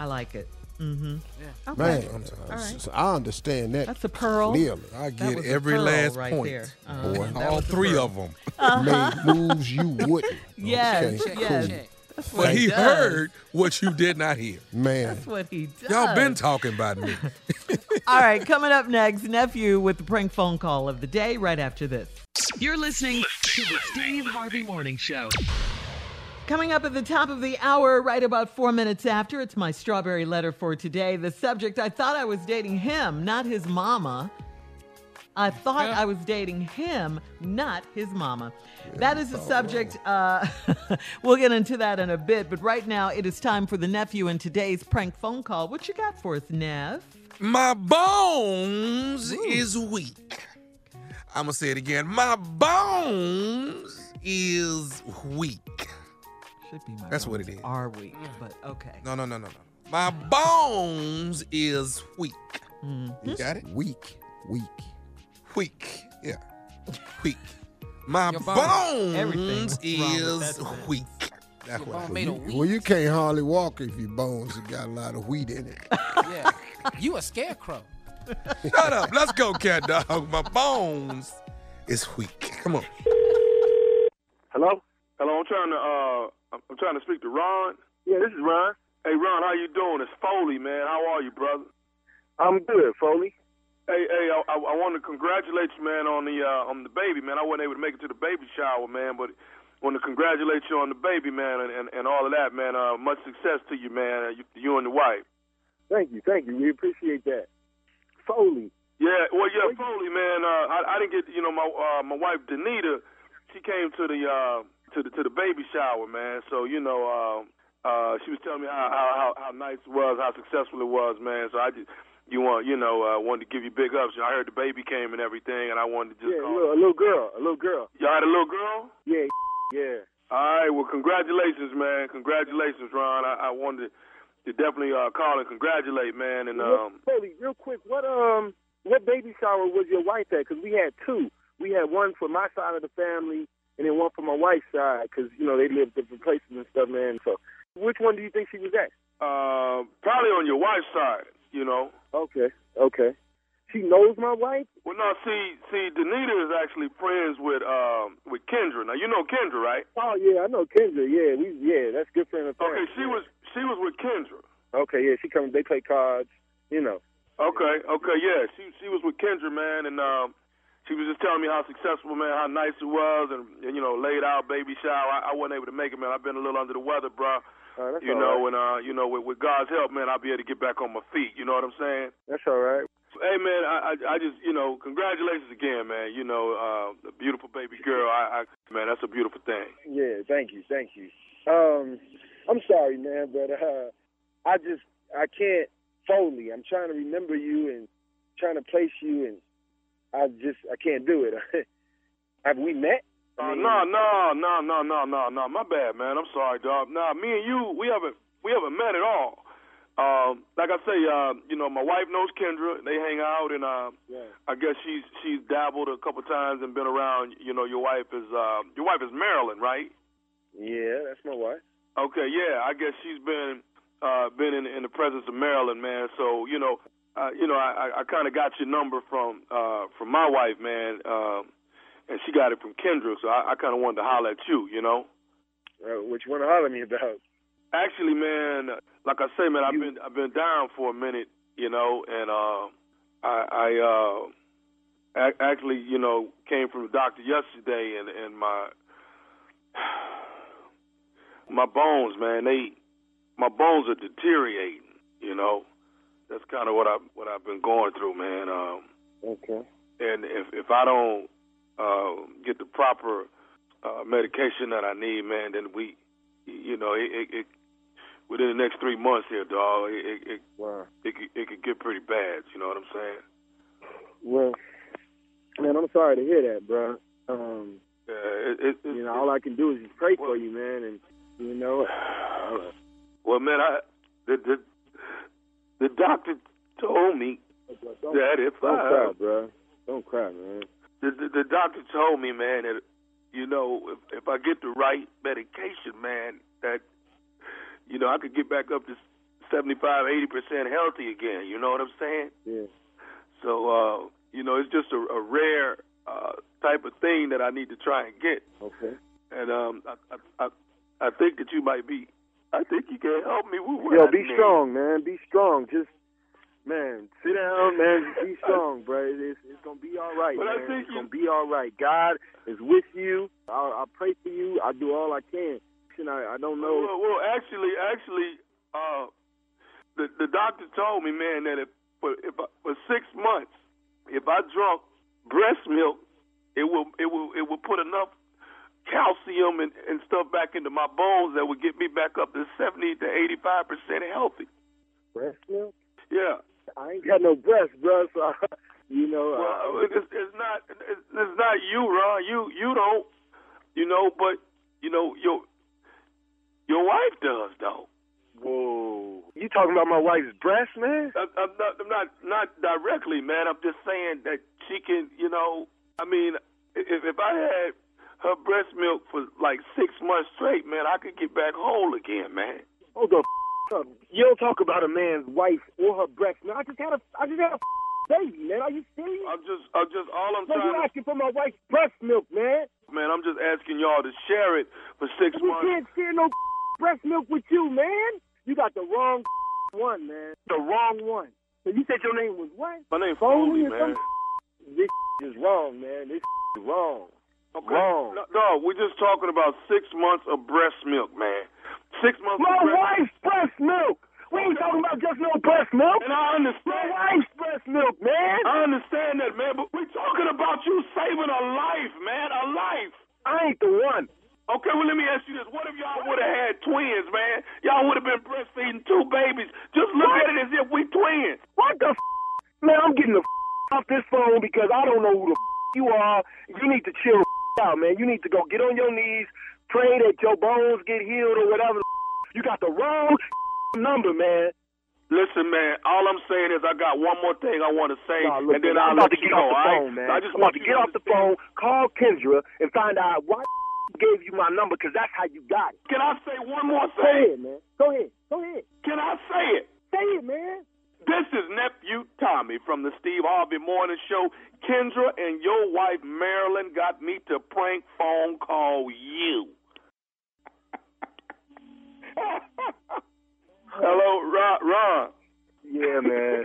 I like it. Mm-hmm. Yeah. Man, All right. s- I understand that. That's a pearl. Clearly. I get every last right point. there. Uh, Boy, all three pearl. of them. made moves you wouldn't. [LAUGHS] Yes, Okay, yes. cool. That's But what he heard what you did not hear. Man. That's what he does. Y'all been talking about me. [LAUGHS] All right, coming up next, nephew with the prank phone call of the day. Right after this. You're listening to the Steve Harvey Morning Show. Coming up at the top of the hour, right about four minutes after, it's my strawberry letter for today. The subject I thought I was dating him, not his mama. I thought I was dating him, not his mama. That is the subject. Uh, [LAUGHS] we'll get into that in a bit, but right now it is time for the nephew in today's prank phone call. What you got for us, Nev? My bones is weak. I'm gonna say it again. My bones is weak. Should be my That's what it is. bones is. Are weak, but okay. No, no, no, no, no. My bones is weak. Mm-hmm. You got it? Weak. Weak. Weak. Yeah. Weak. My Your bones- bones Everything is that weak. That's Your what I bone made You- well, you can't hardly walk if your bones have got a lot of wheat in it. [LAUGHS] Yeah. You a scarecrow. Shut up. Let's go, cat dog. My bones is weak. Come on. Hello? Hello, I'm trying to uh I'm- trying to speak to Ron. Yeah, this is Ron. Hey Ron, how you doing? It's Foley, man. How are you, brother? I'm good, Foley. Hey, hey, I, I, I want to congratulate you, man, on the uh, on the baby, man. I wasn't able to make it to the baby shower, man, but want to congratulate you on the baby, man, and, and, and all of that, man. Uh, much success to you, man. Uh, you, you and the wife. Thank you, thank you. We appreciate that. Foley. Yeah, well, yeah, Foley, man. Uh, I, I didn't get, you know, my uh, my wife Danita. She came to the uh, to the to the baby shower, man. So you know, uh, uh, she was telling me how, how how how nice it was, how successful it was, man. So I just, you want, you know, uh, wanted to give you big ups. I heard the baby came and everything, and I wanted to just Yeah, a little, a little girl, a little girl. Y'all had a little girl. Yeah, [LAUGHS] yeah. All right. Well, congratulations, man. Congratulations, Ron. I, I wanted to definitely uh, call and congratulate, man. And um, Foley, real quick, what um, what baby shower was your wife at? Because we had two. We had one for my side of the family, and then one for my wife's side, because you know they live different places and stuff, man. So, which one do you think she was at? uh, probably on your wife's side, you know. Okay, okay. She knows my wife. Well, no, see, see, Danita is actually friends with um with Kendra. Now you know Kendra, right? Oh yeah, I know Kendra. Yeah, we yeah, that's good friend of Okay, she was she was with Kendra. Okay, yeah, she comes. They play cards. You know. Okay, okay, yeah, she she was with Kendra, man, and um, she was just telling me how successful, man, how nice it was, and, and you know, laid out baby shower. I, I wasn't able to make it, man. I've been a little under the weather, bro. Uh, you know, right. and uh, you know, with, with God's help, man, I'll be able to get back on my feet. You know what I'm saying? That's all right. Hey man, I, I I just you know congratulations again, man. You know, uh, a beautiful baby girl. I, I man, that's a beautiful thing. Yeah, thank you, thank you. Um, I'm sorry, man, but uh, I just I can't Foley. I'm trying to remember you and trying to place you, and I just I can't do it. [LAUGHS] Have we met? Uh, no, no, no, no, no, no, no. My bad, man. I'm sorry, dog. Nah, me and you, we haven't we haven't met at all. Um, like I say, uh, you know, my wife knows Kendra. They hang out, and uh, Yeah. I guess she's she's dabbled a couple times and been around. You know, your wife is uh, your wife is Marilyn, right? Yeah, that's my wife. Okay, yeah. I guess she's been uh, been in, in the presence of Marilyn, man. So you know, uh, you know, I, I, I kind of got your number from uh, from my wife, man, um, and she got it from Kendra. So I, I kind of wanted to holler at you, you know. Uh, what you want to holler at me about? Actually, man, like I say, man, I've been I've been down for a minute, you know, and uh, I, I uh, ac- actually, you know, came from the doctor yesterday, and and my [SIGHS] my bones, man, they my bones are deteriorating. You know, that's kind of what I what I've been going through, man. Um, Okay. and if if I don't uh, get the proper uh, medication that I need, man, then we, you know, it, it, it within the next three months here, dog, it it it, Wow. it, could, it could get pretty bad. You know what I'm saying? Well, man, I'm sorry to hear that, bro. Um, Yeah, it, it, it, you know, all I can do is just pray for you, man, and you know, uh, [SIGHS] well, man, I the the, the doctor told me don't, that if don't I cry, bro. Don't cry, man. the, the the doctor told me, man, that you know if if I get the right medication, man, that you know I could get back up to seventy five, eighty percent healthy again. You know what I'm saying? Yeah. So uh, you know, it's just a, a rare uh, type type of thing that I need to try and get. Okay. And um, I, I, I, I think that you might be. I think you can help me what Yo, be strong, man. Be strong. Just, man, sit down, man. Be [LAUGHS] strong, bro. It's, it's gonna be all right, But I man. think it's you- gonna be all right. God is with you. I, I pray for you. I do all I can. I, I don't know. Well, well, actually, actually, uh, the the doctor told me, man, that if for if I, for six months, if I drunk breast milk, it will it will it will put enough calcium and, and stuff back into my bones that would get me back up to seventy to eighty five percent healthy. Breast milk? Yeah. I ain't got no breast, bro. So, [LAUGHS] you know. Well, uh, it's, it's not it's, it's not you, Ron. You you don't, you know, but you know your your wife does though. whoa. You talking about my wife's breast, man? I, I'm not, I'm not, not directly, man. I'm just saying that she can, you know. I mean, if, if I had her breast milk for like six months straight, man, I could get back whole again, man. Hold the f- up. You don't talk about a man's wife or her breast, man. I just had a, I just had a f- baby, man. Are you serious? I'm just, I'm just, all I'm So you trying to, asking for my wife's breast milk, man? man, I'm just asking y'all to share it for six We months. can't share no breast milk with you, man. You got the wrong one, man. The wrong one. So you said your name was what? My name's Foley Foley, man. This is wrong, man. This is wrong. Okay. Wrong. No, no, we're just talking about six months of breast milk, man. Six months My of breast wife's breast milk. We ain't talking about just no breast milk. And I understand. My wife's breast milk, man. I understand that, man, but we're talking about you saving a life, man, a life. I ain't the one. Okay, well, let me ask you this. What if y'all would have had twins, man? Y'all would have been breastfeeding two babies. Just look What? at it as if we twins. What the f-? Man, I'm getting the f- off this phone because I don't know who the f- you are. You need to chill out, man. You need to go get on your knees, pray that your bones get healed or whatever. You got the wrong number, man. Listen, man, all I'm saying is I got one more thing I want to say, Nah, look, and then I'll I'm about let to you get know, off the all right? phone, man. I just I'm want to get off the phone, call Kendra, and find out why the gave you my number because that's how you got it. Can I say one more Go thing? ahead, man. Go ahead. Go ahead. Can I say it? Say it, man. This is nephew Tommy from the Steve Harvey Morning Show. Kendra and your wife Marilyn got me to prank phone call you. [LAUGHS] Hello, Ron. Ron. Yeah, man.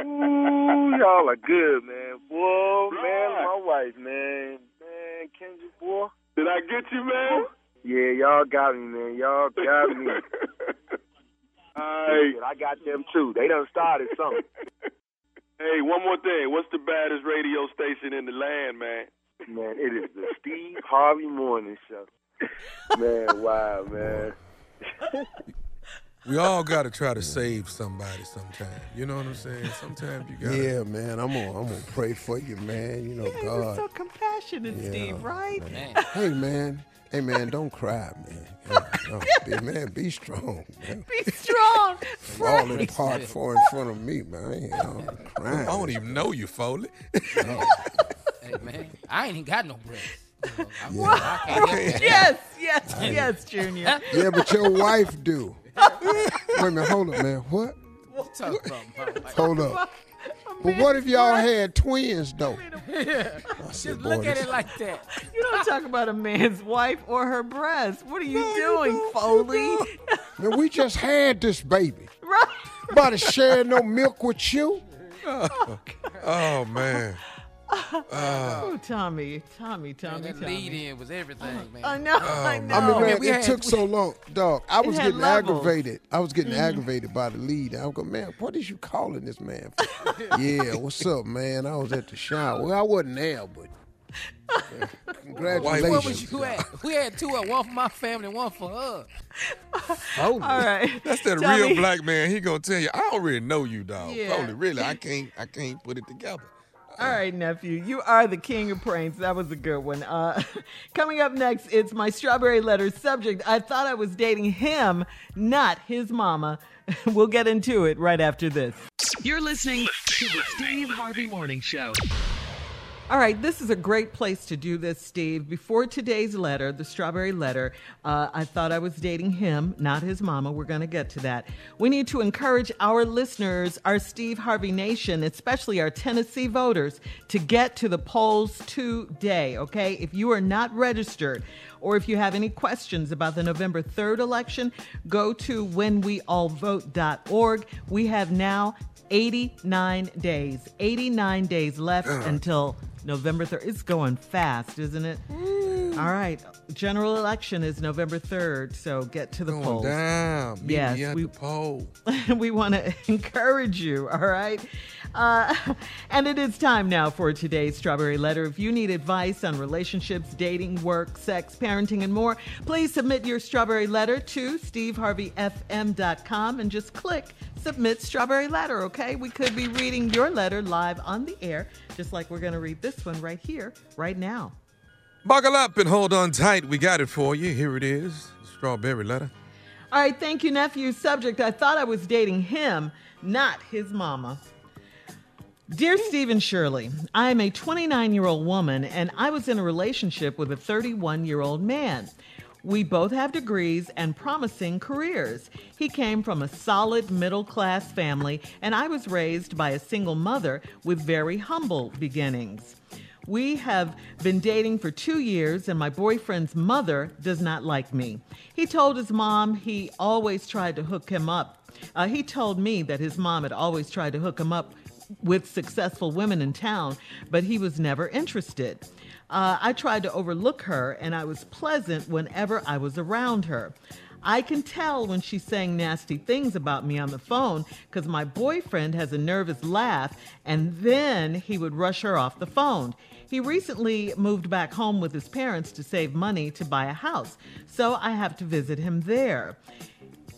[LAUGHS] Ooh, y'all are good, man. Boy, man, my wife, man. Man, Kendra, boy. Did I get you, man? Yeah, y'all got me, man. Y'all got me. [LAUGHS] Hey, I got them too. They done started something. [LAUGHS] hey, one more thing. What's the baddest radio station in the land, man? Man, it is the Steve Harvey Morning Show. Man, wow, man. [LAUGHS] We all got to try to save somebody sometime. You know what I'm saying? Sometimes you got to. Yeah, man. I'm gonna I'm gonna pray for you, man. You know, Yeah, you're God. so compassionate, Yeah, Steve, right? Man. [LAUGHS] Hey, man. Hey, man. Don't cry, man. Yeah, no, [LAUGHS] be, man, be strong, man. Be strong. [LAUGHS] Falling Right. apart for in front of me, man. I ain't I'm I crying. don't even know you, Foley. Hey man, I ain't got no breasts. You know, I'm- Yeah. I can't help that. Yes, yes, yes, Junior. [LAUGHS] Yeah, but your wife do. Wait a minute, hold up, man. What? What you talking? Hold up. But what if y'all had twins though? [LAUGHS] [LAUGHS] Yeah. Said, Just boy, look at it like that. You don't talk about a man's wife or her breast. What are you doing, Foley? [LAUGHS] Man, we just had this baby. right. About to share no milk with you? Oh, oh, man. Oh, Tommy, Tommy, Tommy, Man, that Tommy. lead in was everything, oh, man. I know, Oh, I know. I mean, man, we it had- took so long, dog. I was had getting levels. aggravated. I was getting mm-hmm. aggravated by the lead. I was going, man, what is you calling this man? For? [LAUGHS] yeah, what's up, man? I was at the shower. Well, I wasn't there, but [LAUGHS] congratulations. What was you at? We had two at one for my family, one for her. Foley. All right. That's that Tommy. real black man. He gonna tell you, I don't know you, dog. Yeah. Foley, really, I can't, I can't put it together. All right, nephew, you are the king of pranks. That was a good one. Uh, [LAUGHS] coming up next, it's my strawberry letter subject. I thought I was dating him, not his mama. [LAUGHS] we'll get into it right after this. You're listening to the Steve Harvey Morning Show. All right, this is a great place to do this, Steve. Before today's letter, the strawberry letter, uh, I thought I was dating him, not his mama. We're going to get to that. We need to encourage our listeners, our Steve Harvey Nation, especially our Tennessee voters, to get to the polls today, okay? If you are not registered, or if you have any questions about the November 3rd election, go to whenweallvote.org. We have now 89 days, 89 days left until November 3rd. It's going fast, isn't it? Mm. All right. General election is November 3rd, so get to the Going polls. down. Meet yes, me at we, the poll. [LAUGHS] we want to [LAUGHS] encourage you, all right? Uh, [LAUGHS] and it is time now for today's Strawberry Letter. If you need advice on relationships, dating, work, sex, parenting, and more, please submit your Strawberry Letter to steveharveyfm.com and just click Submit Strawberry Letter, okay? We could be reading your letter live on the air, just like we're going to read this one right here, right now. Buckle up and hold on tight. We got it for you. Here it is. Strawberry letter. All right, thank you, nephew. Subject I thought I was dating him, not his mama. Dear Steve and Shirley, I am a 29 year old woman and I was in a relationship with a 31 year old man. We both have degrees and promising careers. He came from a solid middle class family, and I was raised by a single mother with very humble beginnings. We have been dating for two years, and my boyfriend's mother does not like me. He told his mom he always tried to hook him up. Uh, he told me that his mom had always tried to hook him up with successful women in town, but he was never interested. Uh, I tried to overlook her, and I was pleasant whenever I was around her. I can tell when she's saying nasty things about me on the phone because my boyfriend has a nervous laugh and then he would rush her off the phone. He recently moved back home with his parents to save money to buy a house, so I have to visit him there.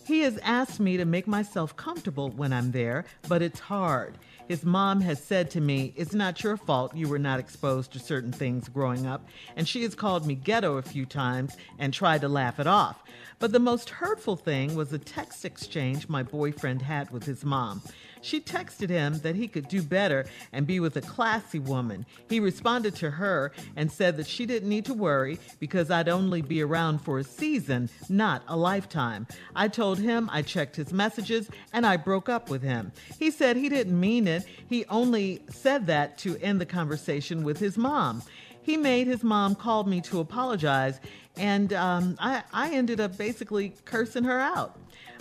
He has asked me to make myself comfortable when I'm there, but it's hard. His mom has said to me, It's not your fault you were not exposed to certain things growing up, and she has called me ghetto a few times and tried to laugh it off. But the most hurtful thing was a text exchange my boyfriend had with his mom. She texted him that he could do better and be with a classy woman. He responded to her and said that she didn't need to worry because I'd only be around for a season, not a lifetime. I told him I checked his messages and I broke up with him. He said he didn't mean it, he only said that to end the conversation with his mom. He made his mom call me to apologize, and um, I, I ended up basically cursing her out.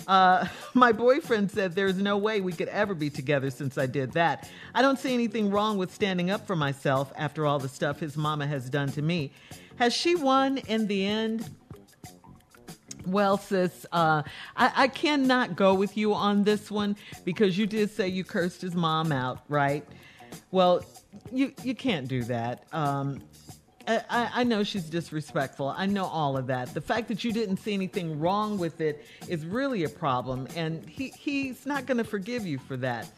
Uh, [LAUGHS] my boyfriend said there's no way we could ever be together since I did that. I don't see anything wrong with standing up for myself after all the stuff his mama has done to me. Has she won in the end? Well, sis, uh, I, I cannot go with you on this one because you did say you cursed his mom out, right? Well, you you can't do that. Um, I, I know she's disrespectful. I know all of that. The fact that you didn't see anything wrong with it is really a problem, and he, he's not going to forgive you for that.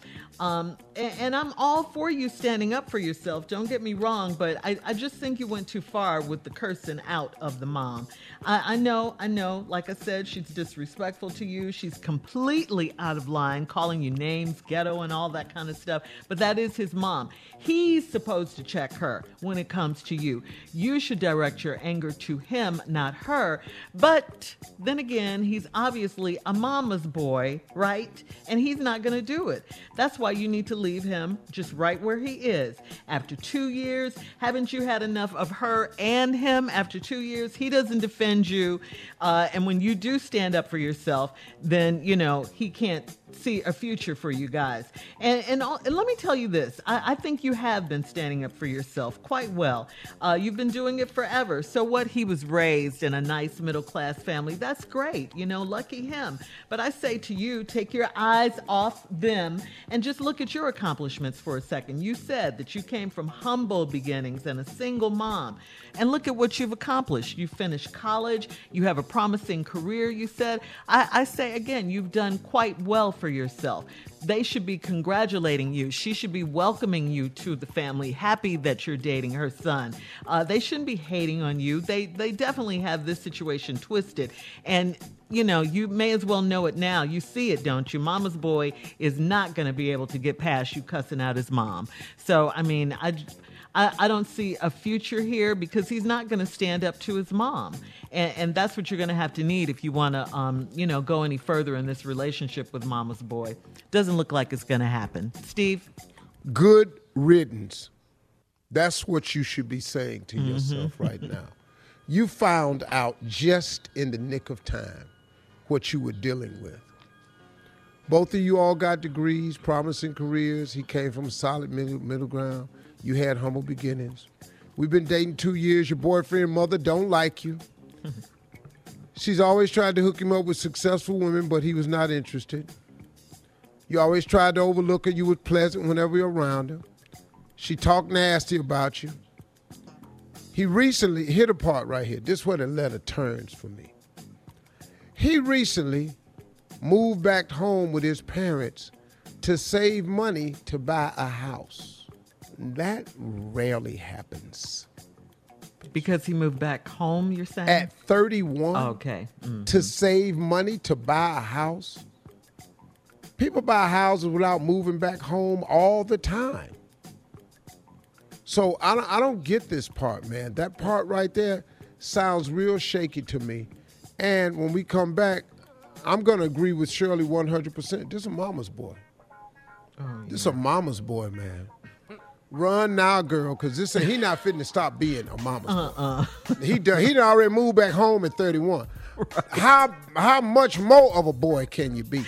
Um, and, and, I'm all for you standing up for yourself. Don't get me wrong, but I, I just think you went too far with the cursing out of the mom. I, I know, I know. Like I said, she's disrespectful to you. She's completely out of line, calling you names, ghetto, and all that kind of stuff. But that is his mom. He's supposed to check her when it comes to you. You should direct your anger to him, not her. But then again, he's obviously a mama's boy, right? And he's not going to do it. That's why you need to leave him just right where he is. After two years, haven't you had enough of her and him? After two years, he doesn't defend you. Uh, and when you do stand up for yourself, then, you know, he can't see a future for you guys. And, and, and let me tell you this I, I, think you have been standing up for yourself quite well. Uh, you've been doing it forever. So, what he was raised in a nice middle class family, that's great. You know, lucky him. But I say to you, take your eyes off them and just look at your accomplishments for a second. You said that you came from humble beginnings and a single mom. And look at what you've accomplished. You finished college, you have a promising career, you said. I, I say again, you've done quite well for yourself. They should be congratulating you. She should be welcoming you to the family, happy that you're dating her son. Uh, they shouldn't be hating on you. They they definitely have this situation twisted, and you know you may as well know it now. You see it, don't you? Mama's boy is not going to be able to get past you cussing out his mom. So I mean, I. I, I don't see a future here because he's not going to stand up to his mom. And, and that's what you're going to have to need if you want to, um, you know, go any further in this relationship with mama's boy. Doesn't look like it's going to happen. Steve? Good riddance. That's what you should be saying to yourself right now. You found out just in the nick of time what you were dealing with. Both of you all got degrees, promising careers. He came from a solid middle, middle ground. You had humble beginnings. We've been dating two years. Your boyfriend and mother don't like you. [LAUGHS] She's always tried to hook him up with successful women, but he was not interested. You always tried to overlook her. You were pleasant whenever you're around her. She talked nasty about you. He recently hit a part right here. This is where the letter turns for me. He recently moved back home with his parents to save money to buy a house. That rarely happens. Because he moved back home, you're saying? At 31, Okay. Mm. to save money to buy a house. People buy houses without moving back home all the time. So I don't, I don't get this part, man. That part right there sounds real shaky to me. And when we come back, I'm going to agree with Shirley 100%. This is a mama's boy. This a mama's boy, man. Run now, girl, because this he not fitting to stop being a mama's Uh-uh. boy. [LAUGHS] He done, he done already moved back home at 31. How how much more of a boy can you be?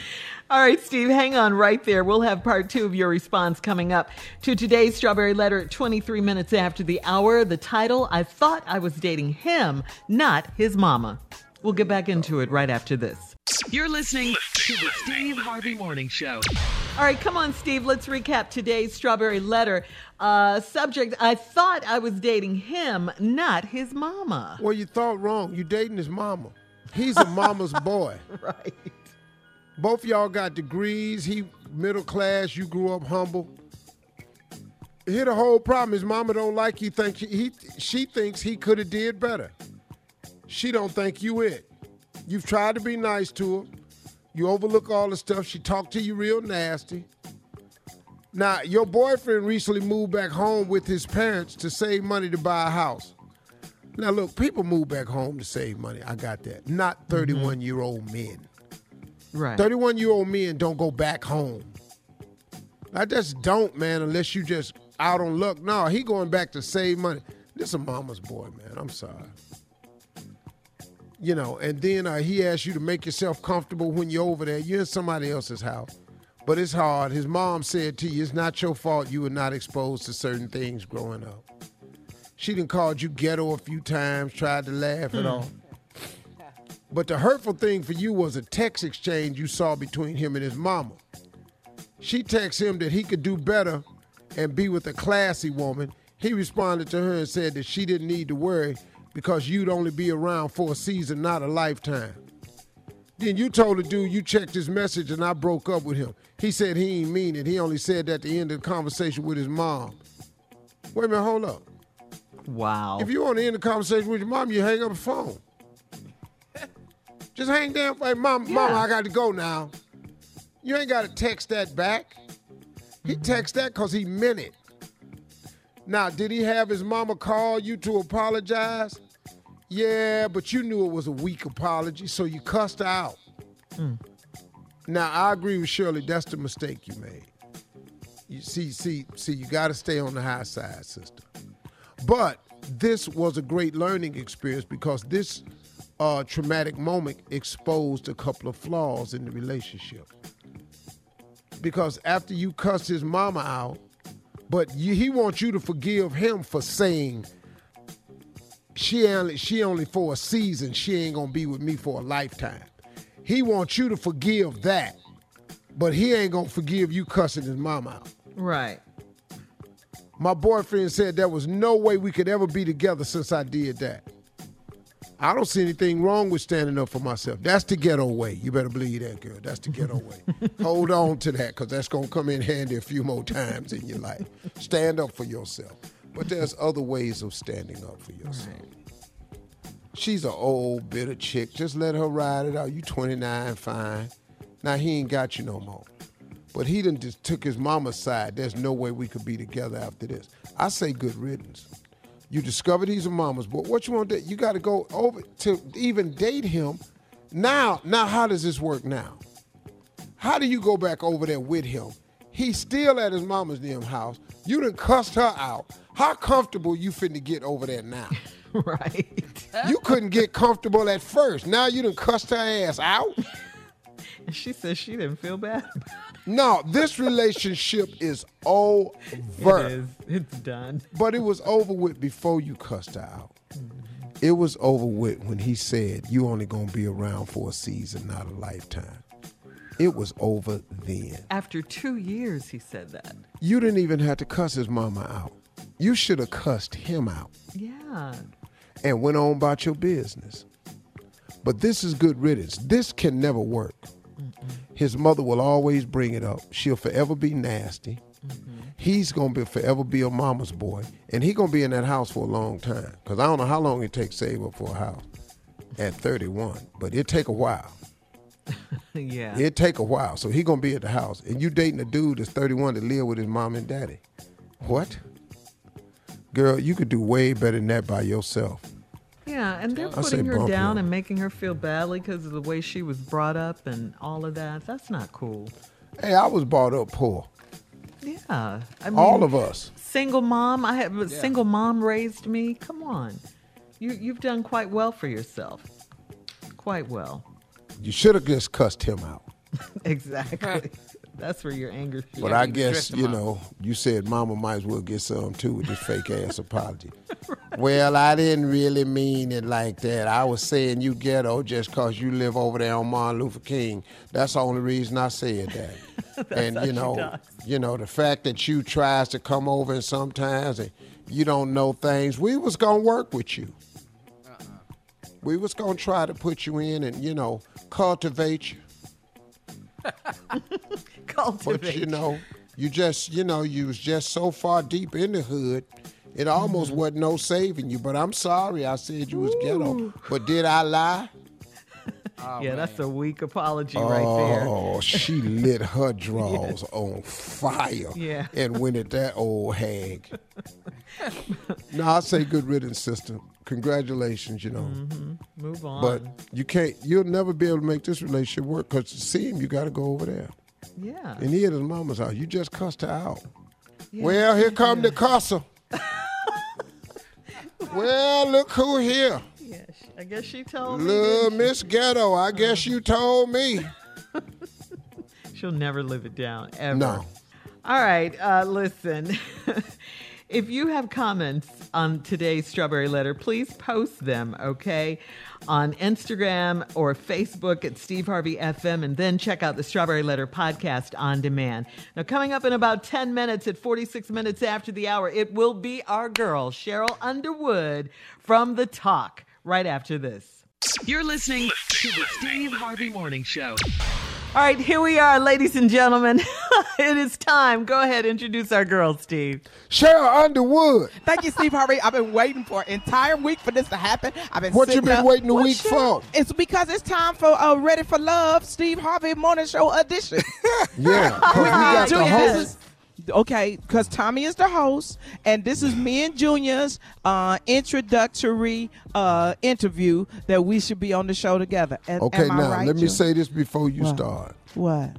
All right, Steve, hang on right there. We'll have part two of your response coming up to today's Strawberry Letter at 23 minutes after the hour. The title I Thought I Was Dating Him, Not His Mama. We'll get back into it right after this. You're listening to the Steve Harvey Morning Show. All right, come on, Steve. Let's recap today's Strawberry Letter. Uh, subject I thought I was dating him, not his mama. Well, you thought wrong. You dating his mama. He's a mama's [LAUGHS] boy. Right. Both y'all got degrees. He middle class. You grew up humble. Here the whole problem. His mama don't like you. Think he she thinks he could have did better. She don't think you it. You've tried to be nice to her. You overlook all the stuff. She talked to you real nasty. Now, your boyfriend recently moved back home with his parents to save money to buy a house. Now, look, people move back home to save money. I got that. Not mm-hmm. 31 year old men. Right. 31 year old men don't go back home. I just don't, man, unless you just out on luck. No, he going back to save money. This a mama's boy, man. I'm sorry. You know, and then uh, he asks you to make yourself comfortable when you're over there. You're in somebody else's house. But it's hard. His mom said to you, it's not your fault you were not exposed to certain things growing up. She done called you ghetto a few times, tried to laugh it off. But the hurtful thing for you was a text exchange you saw between him and his mama. She texted him that he could do better and be with a classy woman. He responded to her and said that she didn't need to worry because you'd only be around for a season, not a lifetime. Then you told the dude you checked his message and I broke up with him. He said he ain't mean it. He only said that at the end of the conversation with his mom. Wait a minute, hold up. Wow. If you want to end the conversation with your mom, you hang up the phone. Just hang down. Hey, mom, mom, I got to go now. You ain't got to text that back. He text that because he meant it. Now, did he have his mama call you to apologize? Yeah, but you knew it was a weak apology, so you cussed her out. Now, I agree with Shirley. That's the mistake you made. You see, see, see, you got to stay on the high side, sister. But this was a great learning experience because this uh, traumatic moment exposed a couple of flaws in the relationship. Because after you cussed his mama out, but he wants you to forgive him for saying she only she only for a season. She ain't gonna be with me for a lifetime. He wants you to forgive that, but he ain't gonna forgive you cussing his mom out. Right. My boyfriend said there was no way we could ever be together since I did that. I don't see anything wrong with standing up for myself. That's the ghetto way. You better believe that, girl. That's the ghetto way. [LAUGHS] Hold on to that because that's going to come in handy a few more times in your life. Stand up for yourself. But there's other ways of standing up for yourself. She's an old, bitter chick. Just let her ride it out. You 29, fine. Now he ain't got you no more. But he done just took his mama's side. There's no way we could be together after this. I say good riddance. You discovered he's a mama's boy. What you want to do? You got to go over to even date him. Now, now, how does this work now? How do you go back over there with him? He's still at his mama's damn house. You done cussed her out. How comfortable you finna get over there now? [LAUGHS] right. You couldn't get comfortable at first. Now you done cussed her ass out. [LAUGHS] And she says she didn't feel bad. No, this relationship is over. It is. It's done. But it was over with before you cussed her out. Mm-hmm. It was over with when he said you only gonna be around for a season, not a lifetime. It was over then. After two years, he said that. You didn't even have to cuss his mama out. You should have cussed him out Yeah. and went on about your business. But this is good riddance. This can never work. His mother will always bring it up. She'll forever be nasty. Mm-hmm. He's gonna be forever be a mama's boy, and he gonna be in that house for a long time. Cause I don't know how long it takes to save up for a house at 31, but it take a while. [LAUGHS] yeah. It take a while. So he gonna be at the house, and you dating a dude that's 31 to live with his mom and daddy. What? Girl, you could do way better than that by yourself. Yeah, and they're I putting her bump down you. and making her feel badly because of the way she was brought up and all of that. That's not cool. Hey, I was brought up poor. Yeah, I mean, All of us. Single mom. I have a single mom raised me. Come on, you you've done quite well for yourself. Quite well. You should have just cussed him out. [LAUGHS] exactly. That's where your anger. But. I guess, you know, you said mama might as well get some too with this fake ass [LAUGHS] apology. [LAUGHS] Well, I didn't really mean it like that. I was saying you ghetto just because you live over there on Martin Luther King. That's the only reason I said that. [LAUGHS] and you know, you know, the fact that you tries to come over and sometimes and you don't know things, we was gonna work with you. Uh-uh. We was gonna try to put you in and, you know, cultivate you. [LAUGHS] Cultivate. But you know, you just you know, you was just so far deep in the hood, it almost wasn't no saving you. But I'm sorry, I said you was ghetto. But did I lie? [LAUGHS] yeah, that's a weak apology right there. Oh, [LAUGHS] she lit her drawers on fire. Yeah. And went at that old hag. [LAUGHS] no, I say good riddance, sister. Congratulations, you know. Mm-hmm. Move on. But you can't. You'll never be able to make this relationship work because to see him, you got to go over there. yeah. And he at his mama's house. You just cussed her out. Yeah, well, here come the cusser. well, look who here. Yeah, she- I guess she told me. Little didn't Miss Ghetto, I guess you told me. she? [LAUGHS] She'll never live it down ever. No. All right, uh, listen. [LAUGHS] if you have comments on today's Strawberry Letter, please post them, okay? On Instagram or Facebook at Steve Harvey FM, and then check out the Strawberry Letter podcast on demand. Now, coming up in about 10 minutes, at 46 minutes after the hour, it will be our girl, Sheryl Underwood from The Talk, right after this. You're listening to the Steve Harvey Morning Show. All right, here we are, ladies and gentlemen. [LAUGHS] it is time. Go ahead, introduce our girl, Steve. Sheryl Underwood. Thank you, Steve Harvey. I've been waiting for an entire week for this to happen. I've been What you sitting been up- waiting a What week show? for? It's because it's time for uh, Ready for Love, Steve Harvey Morning Show edition. [LAUGHS] Yeah, 'cause we [LAUGHS] got the Junior, this host. is- Okay, because Tommy is the host, and this is me and Junior's uh, introductory uh, interview that we should be on the show together. A- Okay, am I now right, let me say this before you What? start. What?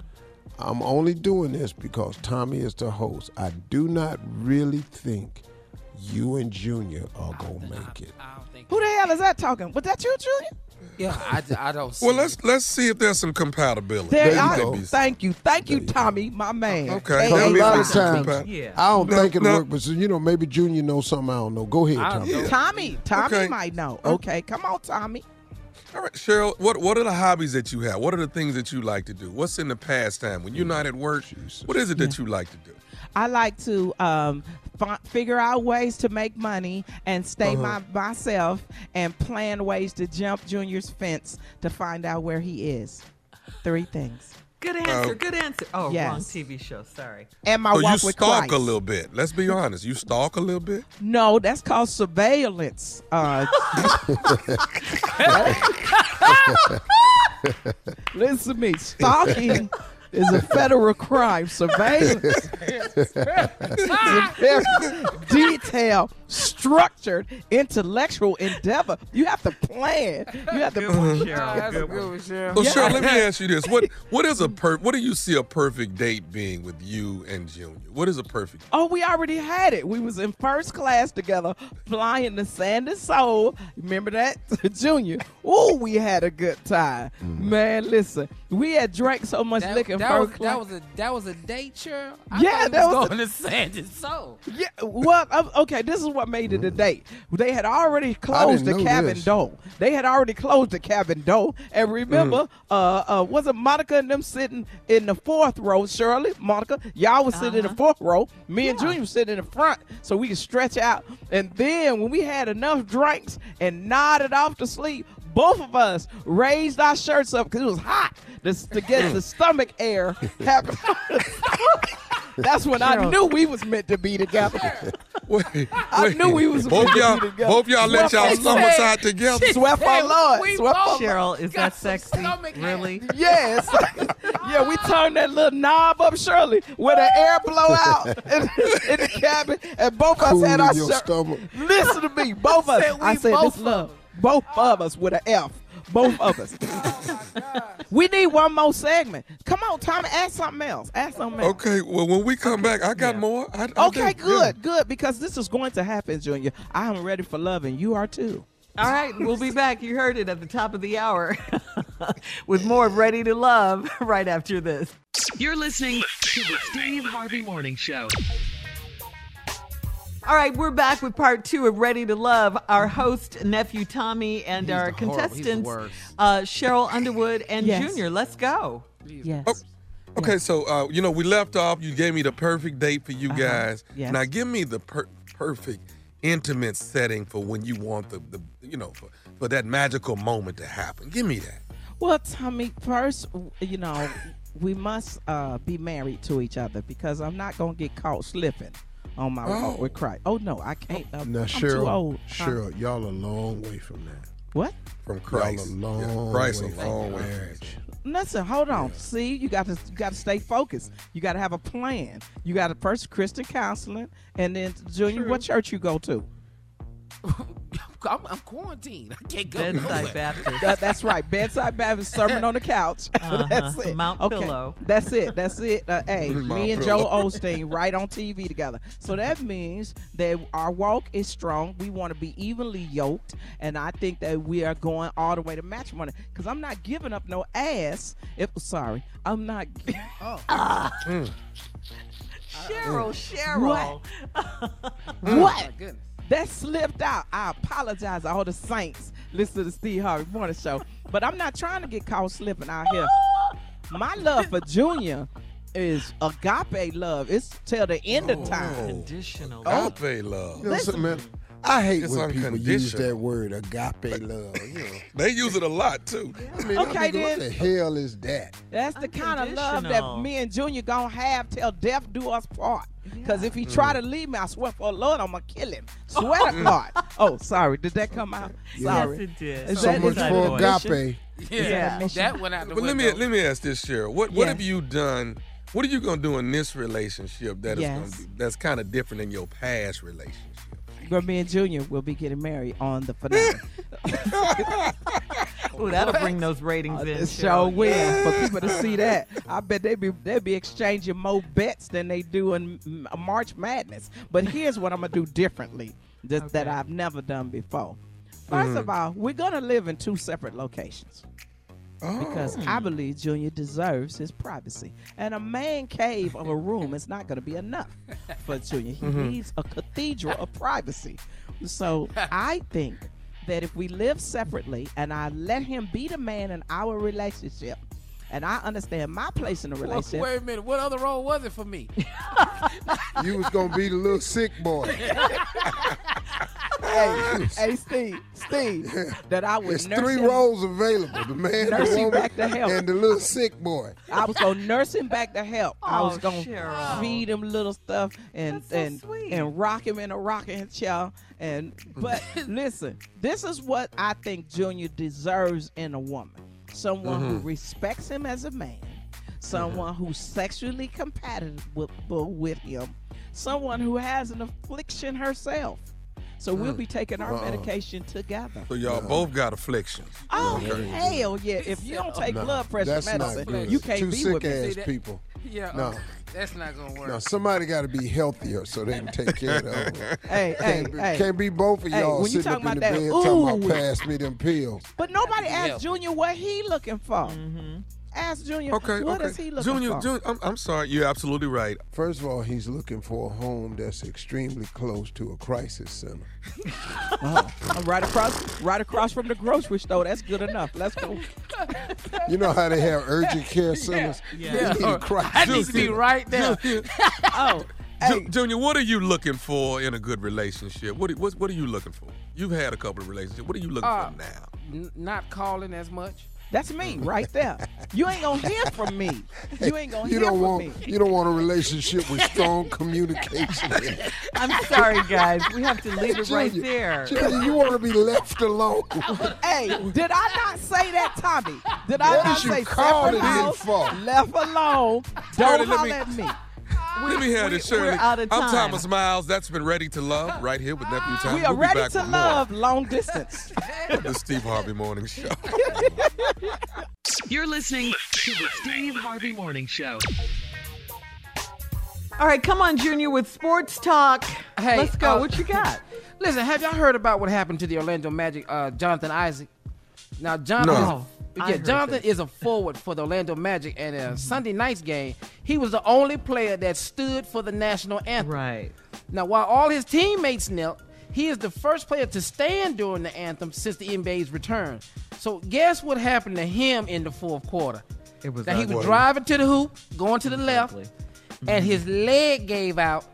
I'm only doing this because Tommy is the host. I do not really think you and Junior are gonna make it. Who the hell is that talking? Was that you, Junior? Yeah, I, I don't see. Well, let's let's see if there's some compatibility. There, you I, go. Thank you, thank you, Tommy, my man. Okay. Because a Maybe lot we of times, compare. I don't No, think it'll no. work, but you know, maybe Junior knows something I don't know. Go ahead, Tommy. don't. Tommy, Tommy Okay. might know. Uh, okay, come on, Tommy. All right, Sheryl, what what are the hobbies that you have? What are the things that you like to do? What's in the pastime when you're not at work? What is it that you like to do? I like to um, fi- figure out ways to make money and stay Uh-huh. my, myself and plan ways to jump Junior's fence to find out where he is. Three things. Good answer. Uh, good answer. Oh, wrong TV show. Sorry. And my oh, you walk with stalk Christ. a little bit. Let's be honest. You stalk a little bit. No, that's called surveillance. Uh, [LAUGHS] [LAUGHS] listen to me. Stalking is a federal crime. Surveillance [LAUGHS] is a very detailed, structured, intellectual endeavor. You have to plan. You have to. That's a good one, Sheryl. So, Sheryl, let me ask you this: what what is a per what do you see a perfect date being with you and Junior? What is a perfect? Oh, we already had it. We was in first class together, flying to San Soul. Remember that, [LAUGHS] Junior? Oh, we had a good time, mm. man. Listen, we had drank so much That, liquor in that was, first that was a that was a date, Sheryl. I Yeah, thought it that was was going to Sandy Soul. Yeah, well, um, okay, this is what made it a date. They had already closed the cabin this. door. They had already closed the cabin door. And remember, uh, uh, wasn't Monica and them sitting in the fourth row? Shirley, Monica, y'all was sitting in the fourth row. Me and Junior was sitting in the front so we could stretch out. And then when we had enough drinks and nodded off to sleep, both of us raised our shirts up because it was hot to, to get the [LAUGHS] stomach air happening. [LAUGHS] That's when I knew we was meant to be together. Wait, [LAUGHS] I wait. knew we was both meant to y'all be together. both y'all let Swept y'all on stomachs Lord. out together. Swept on Lord. We Swept both Sheryl, is that sexy? Really? Yes. yeah, we turned that little knob up, Shirley, where the air blow out in, in the cabin, and both of us Cool had in our your shirt. stomach. Listen to me, both of us. Said I said both this love. Both of us with an F. Both of us. [LAUGHS] Oh, we need one more segment. Come on, Tommy, ask something else. Ask something else. Okay, well when we come back, I got more. I, I Okay, do, good, good, because this is going to happen, Junior. I am ready for love, and you are too. All right, we'll be back. You heard it at the top of the hour [LAUGHS] with more Ready to Love [LAUGHS] right after this. You're listening to the Steve Harvey Morning Show. All right, we're back with part two of Ready to Love. Our host, nephew Tommy, and He's our the horrible- he's the contestants, uh, Sheryl Underwood and Yes. Junior. Let's go. Yes. Oh, Okay, so uh, you know we left off. You gave me the perfect date for you guys. Yes. Now give me the per- perfect intimate setting for when you want the, the you know for, for that magical moment to happen. Give me that. Well, Tommy, first, you know, we must uh, be married to each other because I'm not gonna get caught slipping on my Oh. walk with Christ. Oh no, I can't. Uh, Now, I'm Sheryl, too old. Huh? Sheryl, y'all a long way from that. What? From Christ. Y'all a long Yeah, Christ way a from long way. marriage. Listen, hold on. See, you got to you got to stay focused. You got to have a plan. You got to first Christian counseling, and then Junior, what church you go to? [LAUGHS] I'm, I'm quarantined. I can't go Bedside nowhere. Baptist. That, that's right. Bedside Baptist sermon on the couch. [LAUGHS] that's Uh-huh. it. Mount okay. Pillow. That's it. That's it. Uh, hey, [LAUGHS] Mount me and Pillow. Joel Osteen right on TV together. So that means that our walk is strong. We want to be evenly yoked, and I think that we are going all the way to matrimony. Because I'm not giving up no ass. If sorry, I'm not. Oh. [LAUGHS] Sheryl, Sheryl. What? My what? goodness. That slipped out. I apologize, all the saints. Listen to the Steve Harvey Morning Show. But I'm not trying to get caught slipping out here. My love for Junior is agape love. It's till the end of oh. time. Conditional. Agape love. You know something, man? I hate It's when people use that word agape love. You know, [LAUGHS] They use it a lot too. I mean, Okay, I'm thinking, what the hell is that? That's the kind of love that me and Junior gonna have till death do us part. Cause if he try mm. to leave me, I swear for the Lord, I'm gonna kill him. [LAUGHS] Swear to mm. God. Oh, sorry. Did that come out? Sorry. Yes, it did. Is So that- much for agape. Yeah, Yeah. that went out the But let me let me ask this, Sheryl. What what have you done? What are you gonna do in this relationship that is Yes. gonna be, that's kind of different than your past relationship? Me and Junior will be getting married on the finale. [LAUGHS] Ooh, that'll bring those ratings in. Sheryl. sure will. For people to see that, I bet they be they be exchanging more bets than they do in mm, March Madness. But here's what I'm gonna do differently that, that I've never done before. 1st of all, we're gonna live in two separate locations because I oh. believe Junior deserves his privacy. And a man cave of a room is not gonna be enough for Junior. He mm-hmm. needs a cathedral of privacy. So I think that if we live separately and I let him be the man in our relationship, and I understand my place in the Well, relationship. wait a minute. What other role was it for me? [LAUGHS] You was gonna be the little sick boy. hey, hey, Steve, Steve, that I was. There's three him. roles available: the man, Nurse the woman, back to health. and the little sick boy. I was gonna nurse him back to health. I oh, was Oh, gonna Sheryl. feed him little stuff and so and sweet. and rock him in a rocking chair. And but [LAUGHS] listen, this is what I think Junior deserves in a woman: someone who respects him as a man, someone Mm-hmm. who's sexually compatible with him, someone who has an affliction herself. So we'll Mm. be taking our Uh-uh. medication together. So y'all both got afflictions. Oh Okay. hell yeah! If you don't take No, blood pressure medicine, you can't Two be sick with me. ass See people. Yeah, No. That's not gonna work. Now somebody got to be healthier so they can take care of them. Hey, [LAUGHS] hey, can't, be, hey. can't be both of y'all when you sitting up in the about bed that, talking about pass me them pills. But nobody Yeah. asked Junior what he looking for. Mm-hmm. Ask Junior. Okay, what okay. is he looking Junior, for? Junior, I'm, I'm sorry. You're absolutely right. First of all, he's looking for a home that's extremely close to a crisis center. Oh, [LAUGHS] I'm right across, right across from the grocery store. That's good enough. Let's go. You know how they have urgent care centers? Yeah. They need a crisis That needs to be right there. [LAUGHS] oh, Ju- Junior, what are you looking for in a good relationship? What, what what are you looking for? You've had a couple of relationships. What are you looking Uh, for now? N- not calling as much. That's me right there. You ain't gonna hear from me. You ain't gonna You hear don't from want me. you don't want a relationship with strong communication. [LAUGHS] I'm sorry, guys. We have to leave it right there. Junior, you want to be left alone. hey, did I not say that, Tommy? Did I What not is you say calling separate in house, for? left alone? Don't let holler me- at me. Let me hear we- this, Shirley. we're out of I'm. Thomas Miles. That's been Ready to Love right here with Nephew Tom. We are we'll ready to with more love long distance. [LAUGHS] of the Steve Harvey Morning Show. You're listening to the Steve Harvey Morning Show. All right, come on, Junior, with sports talk. Hey, Let's go. uh, what you got? [LAUGHS] Listen, have y'all heard about what happened to the Orlando Magic, uh, Jonathan Isaac? Now, Jonathan, No. Yeah, Jonathan is a forward for the Orlando Magic, and uh, Sunday night's game, he was the only player that stood for the national anthem. Right. Now, while all his teammates knelt, he is the first player to stand during the anthem since the NBA's return. So, guess what happened to him in the fourth quarter? It was that he was driving to the hoop, going to the left, ugly. and his leg gave out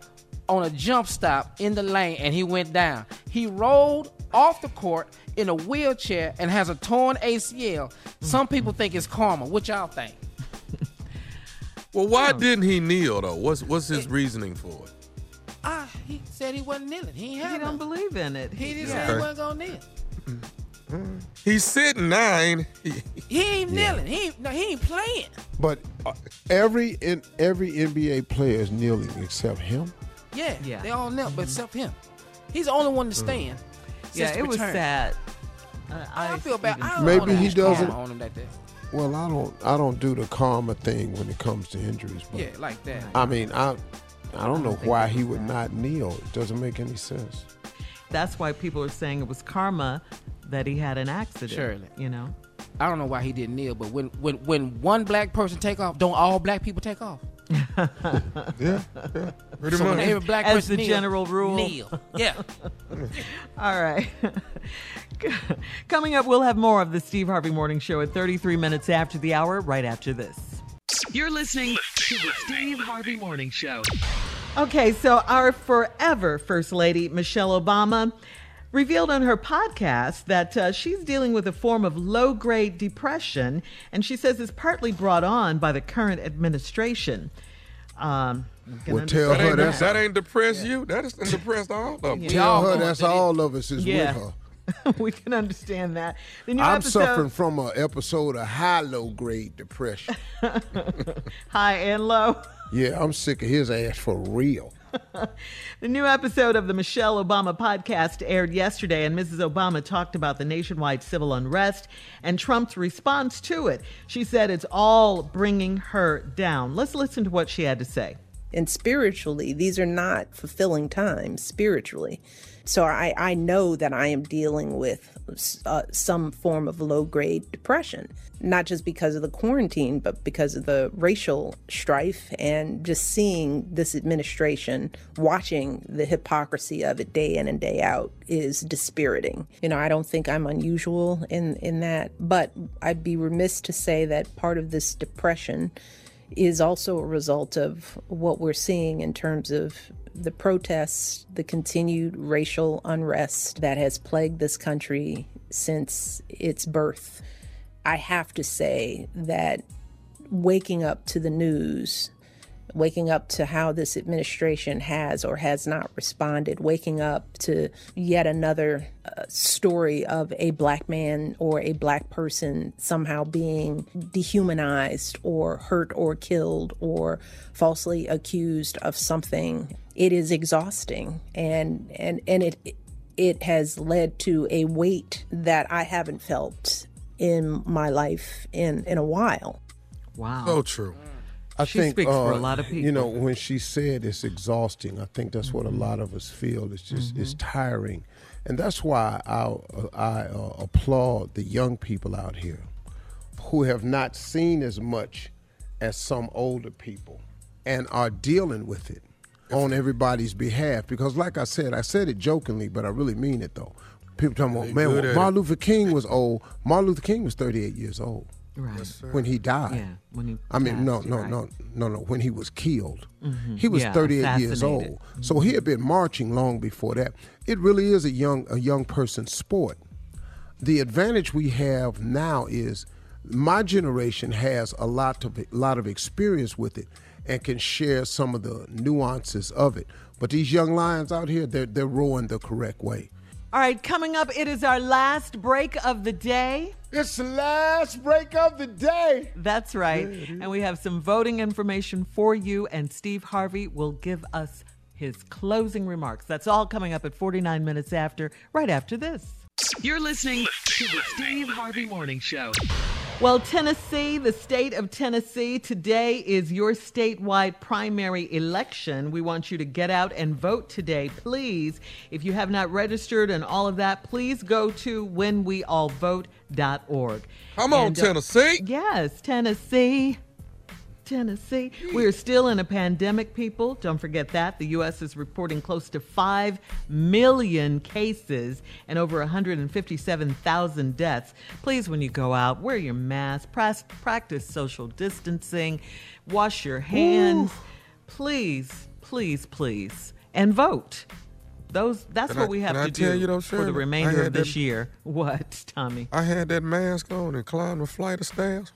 on a jump stop in the lane, and he went down. He rolled off the court in a wheelchair and has a torn ACL. Some people think it's karma. What y'all think? [LAUGHS] well, why didn't he kneel though? What's what's his reasoning for it? Ah, he said he wasn't kneeling. He ain't He had don't none. believe in it. He just Yeah. said he wasn't gonna kneel. He's sitting now, ain't he? [LAUGHS] He ain't kneeling. He ain't, no, he ain't playing. But uh, every in, every NBA player is kneeling except him. Yeah, Yeah. they all knelt, but except him. He's the only one to stand. Yeah, since the it was return. sad. I, I feel bad. I don't Maybe wanna he wish karma doesn't- on him like that. Well, I don't I don't do the karma thing when it comes to injuries. But Yeah, like that. I mean, I I don't know think why he was would not kneel. It doesn't make any sense. That's why people are saying it was karma that he had an accident. Surely. You know? I don't know why he didn't kneel, but when when when one black person take off, don't all black people take off? [LAUGHS] Yeah, yeah. Pretty So much. when every black As person the kneel, general rule. kneel. Yeah. [LAUGHS] All right. [LAUGHS] Coming up, we'll have more of the Steve Harvey Morning Show at 33 minutes after the hour, right after this. You're listening to the Steve Harvey Morning Show. Okay, so our forever First Lady, Michelle Obama, revealed on her podcast that uh, she's dealing with a form of low grade depression, and she says it's partly brought on by the current administration. Um, you can Well, tell That her ain't, that ain't depressed you. That is depressed all of us. We tell her that's all of us is Yeah. with her. [LAUGHS] we can understand that. The new I'm episode, suffering from an episode of high low grade depression. [LAUGHS] high and low. yeah, I'm sick of his ass for real. [LAUGHS] The new episode of the Michelle Obama podcast aired yesterday, and Mrs. Obama talked about the nationwide civil unrest and Trump's response to it. She said it's all bringing her down. Let's listen to what she had to say. and spiritually these are not fulfilling times spiritually so i, I know that i am dealing with uh, some form of low grade depression not just because of the quarantine but because of the racial strife and just seeing this administration watching the hypocrisy of it day in and day out is dispiriting. You know i don't think i'm unusual in in that but i'd be remiss to say that part of this depression is also a result of what we're seeing in terms of the protests, the continued racial unrest that has plagued this country since its birth. I have to say that waking up to the news waking up to how this administration has or has not responded, waking up to yet another uh, story of a black man or a black person somehow being dehumanized or hurt or killed or falsely accused of something. It is exhausting and and and it it has led to a weight that I haven't felt in my life in in a while. Wow. So true. I She think speaks for a uh, lot of people. You know, when she said it's exhausting, I think that's what a lot of us feel. It's just it's Mm-hmm. tiring, and that's why I uh, I uh, applaud the young people out here who have not seen as much as some older people and are dealing with it on everybody's behalf. Because, like I said, I said it jokingly, but I really mean it though. People talking about, man, Martin. Luther King was old. Martin Luther King was 38 years old Right. when he died. Yeah, when he I mean, no, passed, no, right. no, no, no. When he was killed, Mhm. he was Yeah, 38 years assassinated. old. So he had been marching long before that. It really is a young a young person's sport. The advantage we have now is my generation has a lot of a lot of experience with it and can share some of the nuances of it. But these young lions out here, they're they're rowing the correct way. All right, coming up, it is our last break of the day. It's the last break of the day. That's right. And we have some voting information for you, and Steve Harvey will give us his closing remarks. That's all coming up at 49 minutes after, right after this. You're listening to the Steve Harvey Morning Show. Well, Tennessee, the state of Tennessee, today is your statewide primary election. We want you to get out and vote today. Please, if you have not registered and all of that, please go to whenweallvote.org. Come on, And, uh, Tennessee. Yes, Tennessee. Tennessee. We are still in a pandemic, people. Don't forget that. The U.S. is reporting close to 5 million cases and over 157,000 deaths. Please, when you go out, wear your mask, practice social distancing, wash your hands. Please, please, please, and vote. Those that's what I- we have to do you though, for the remainder of this that- year. [LAUGHS] What, Tommy? I had that mask on and climbed a flight of stairs.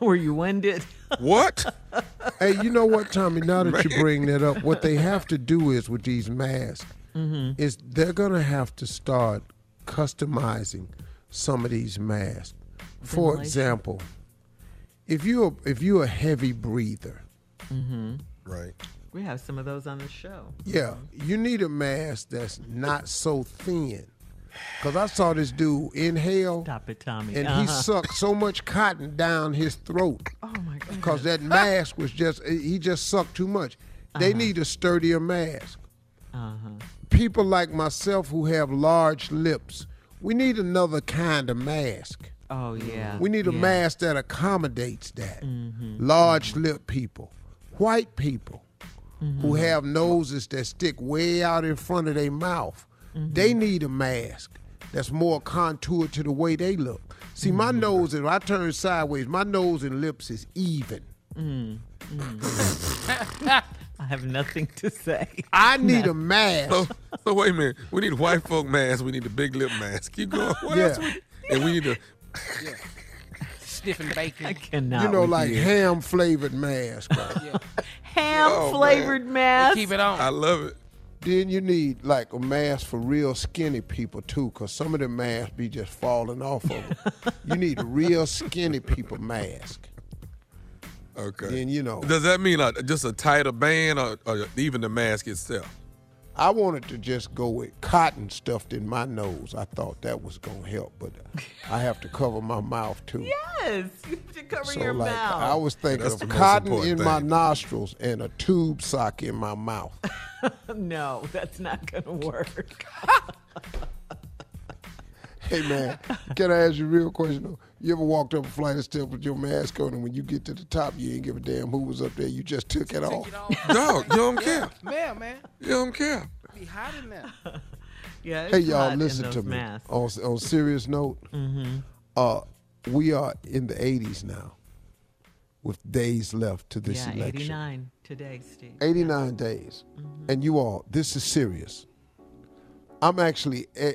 Were you winded? What? [LAUGHS] hey, you know what, Tommy? Now that you bring that up, what they have to do is with these masks Mhm. is they're gonna have to start customizing some of these masks. For example, if you're if you're a heavy breather, Mm-hmm. Right. We have some of those on the show. yeah, you need a mask that's not so thin. Cause I saw this dude inhale, Stop it, Tommy. and he Uh-huh. sucked so much cotton down his throat. Oh my god. Cause that mask was just he just sucked too much. They Uh-huh. need a sturdier mask. Uh-huh. people like myself who have large lips, we need another kind of mask. Oh yeah. We need a yeah. mask that accommodates that. Mhm. Large lip people, white people Mm-hmm. who have noses that stick way out in front of their mouth, they Mm-hmm. need a mask that's more contoured to the way they look. See, my Mm-hmm. nose, if I turn sideways, my nose and lips is even. Mm, mm. [LAUGHS] I have nothing to say. I need No. a mask. So, so wait a minute. We need a white folk mask. We need a big lip mask. Keep going. What Yeah. else? We, and we need a Sniffing bacon. I cannot. you know, like you. ham flavored mask. right? ham Oh, flavored mask. Keep it on. I love it. Then you need like a mask for real skinny people too, cause some of the masks be just falling off of them. [LAUGHS] you need a real skinny people mask. Okay. Then you know, Does that mean like just a tighter band or, or even the mask itself? I wanted to just go with cotton stuffed in my nose. I thought that was gonna help, but [LAUGHS] I have to cover my mouth too. Yes, you have to cover So your like mouth. I was thinking That's of cotton in important my nostrils and a tube sock in my mouth. [LAUGHS] no, that's not gonna work. [LAUGHS] Hey man, can I ask you a real question though? You ever walked up a flight of steps with your mask on, and when you get to the top, you ain't give a damn who was up there. You just took it off. Dog, you don't care. Man, man. You don't care. Be hot in there. [LAUGHS] Yeah. Hey y'all, listen to me. masks. On on serious note, Mhm. uh, we are in the 80s now, with days left to this yeah, election. 89 today, Steve. 89 days, and you all, this is serious. I'm actually a-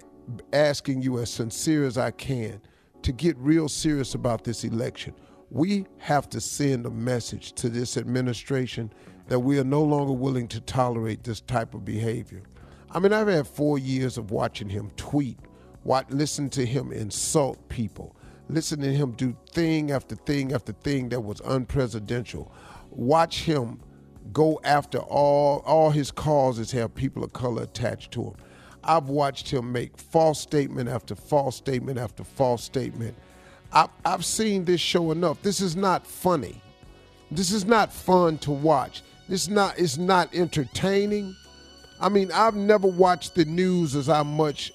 asking you as sincere as I can to get real serious about this election. We have to send a message to this administration that we are no longer willing to tolerate this type of behavior. I mean, I've had four years of watching him tweet, watch, listen to him insult people, listen to him do thing after thing after thing that was unpresidential. Watch him go after all all his causes have people of color attached to him. I've watched him make false statement after false statement after false statement. I've, I've seen this show enough. This is not funny. This is not fun to watch. This not it's not entertaining. I mean, I've never watched the news as I much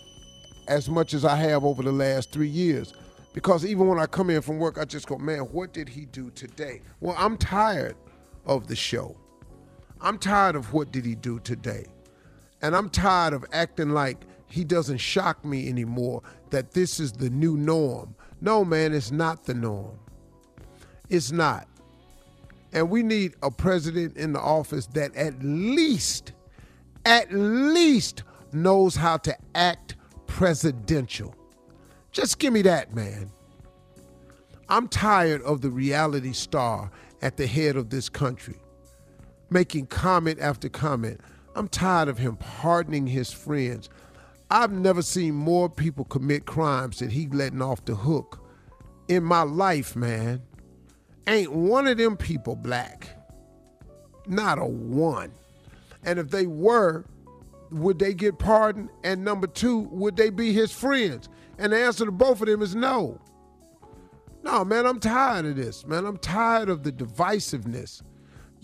as much as I have over the last three years. Because even when I come in from work, I just go, man, what did he do today? Well, I'm tired of the show. I'm tired of what did he do today. And I'm tired of acting like he doesn't shock me anymore, that this is the new norm. No, man, it's not the norm. It's not. And we need a president in the office that at least, at least knows how to act presidential. Just give me that, man. I'm tired of the reality star at the head of this country making comment after comment. I'm tired of him pardoning his friends. I've never seen more people commit crimes than he letting off the hook in my life, man. Ain't one of them people black. Not a one. And if they were, would they get pardoned? And number two, would they be his friends? And the answer to both of them is no. No, man, I'm tired of this, man. I'm tired of the divisiveness.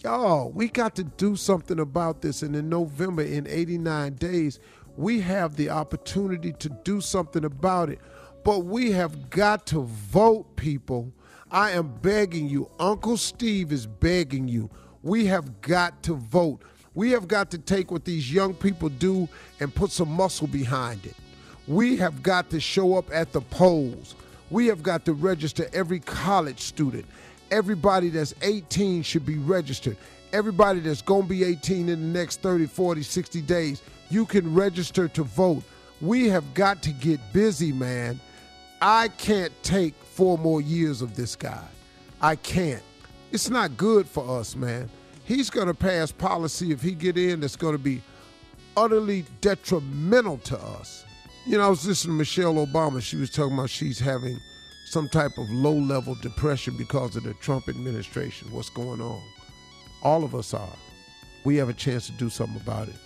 Y'all, we got to do something about this. And in November, in 89 days, we have the opportunity to do something about it. But we have got to vote, people. I am begging you. Uncle Steve is begging you. We have got to vote. We have got to take what these young people do and put some muscle behind it. We have got to show up at the polls. We have got to register every college student. Everybody that's 18 should be registered. Everybody that's going to be 18 in the next 30, 40, 60 days, you can register to vote. We have got to get busy, man. I can't take four more years of this guy. I can't. It's not good for us, man. He's going to pass policy if he get in that's going to be utterly detrimental to us. You know, I was listening to Michelle Obama. She was talking about she's having some type of low level depression because of the Trump administration. What's going on? All of us are. We have a chance to do something about it.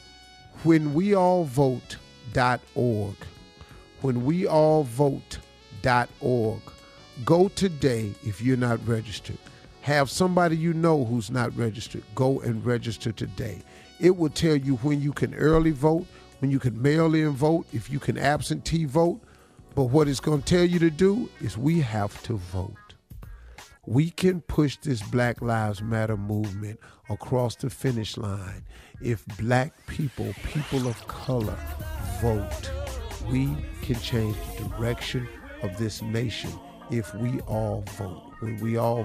When we all vote.org, when we all vote.org, go today if you're not registered. Have somebody you know who's not registered. Go and register today. It will tell you when you can early vote, when you can mail in vote, if you can absentee vote. But what it's going to tell you to do is we have to vote. We can push this Black Lives Matter movement across the finish line if black people, people of color, vote. We can change the direction of this nation if we all vote. When we all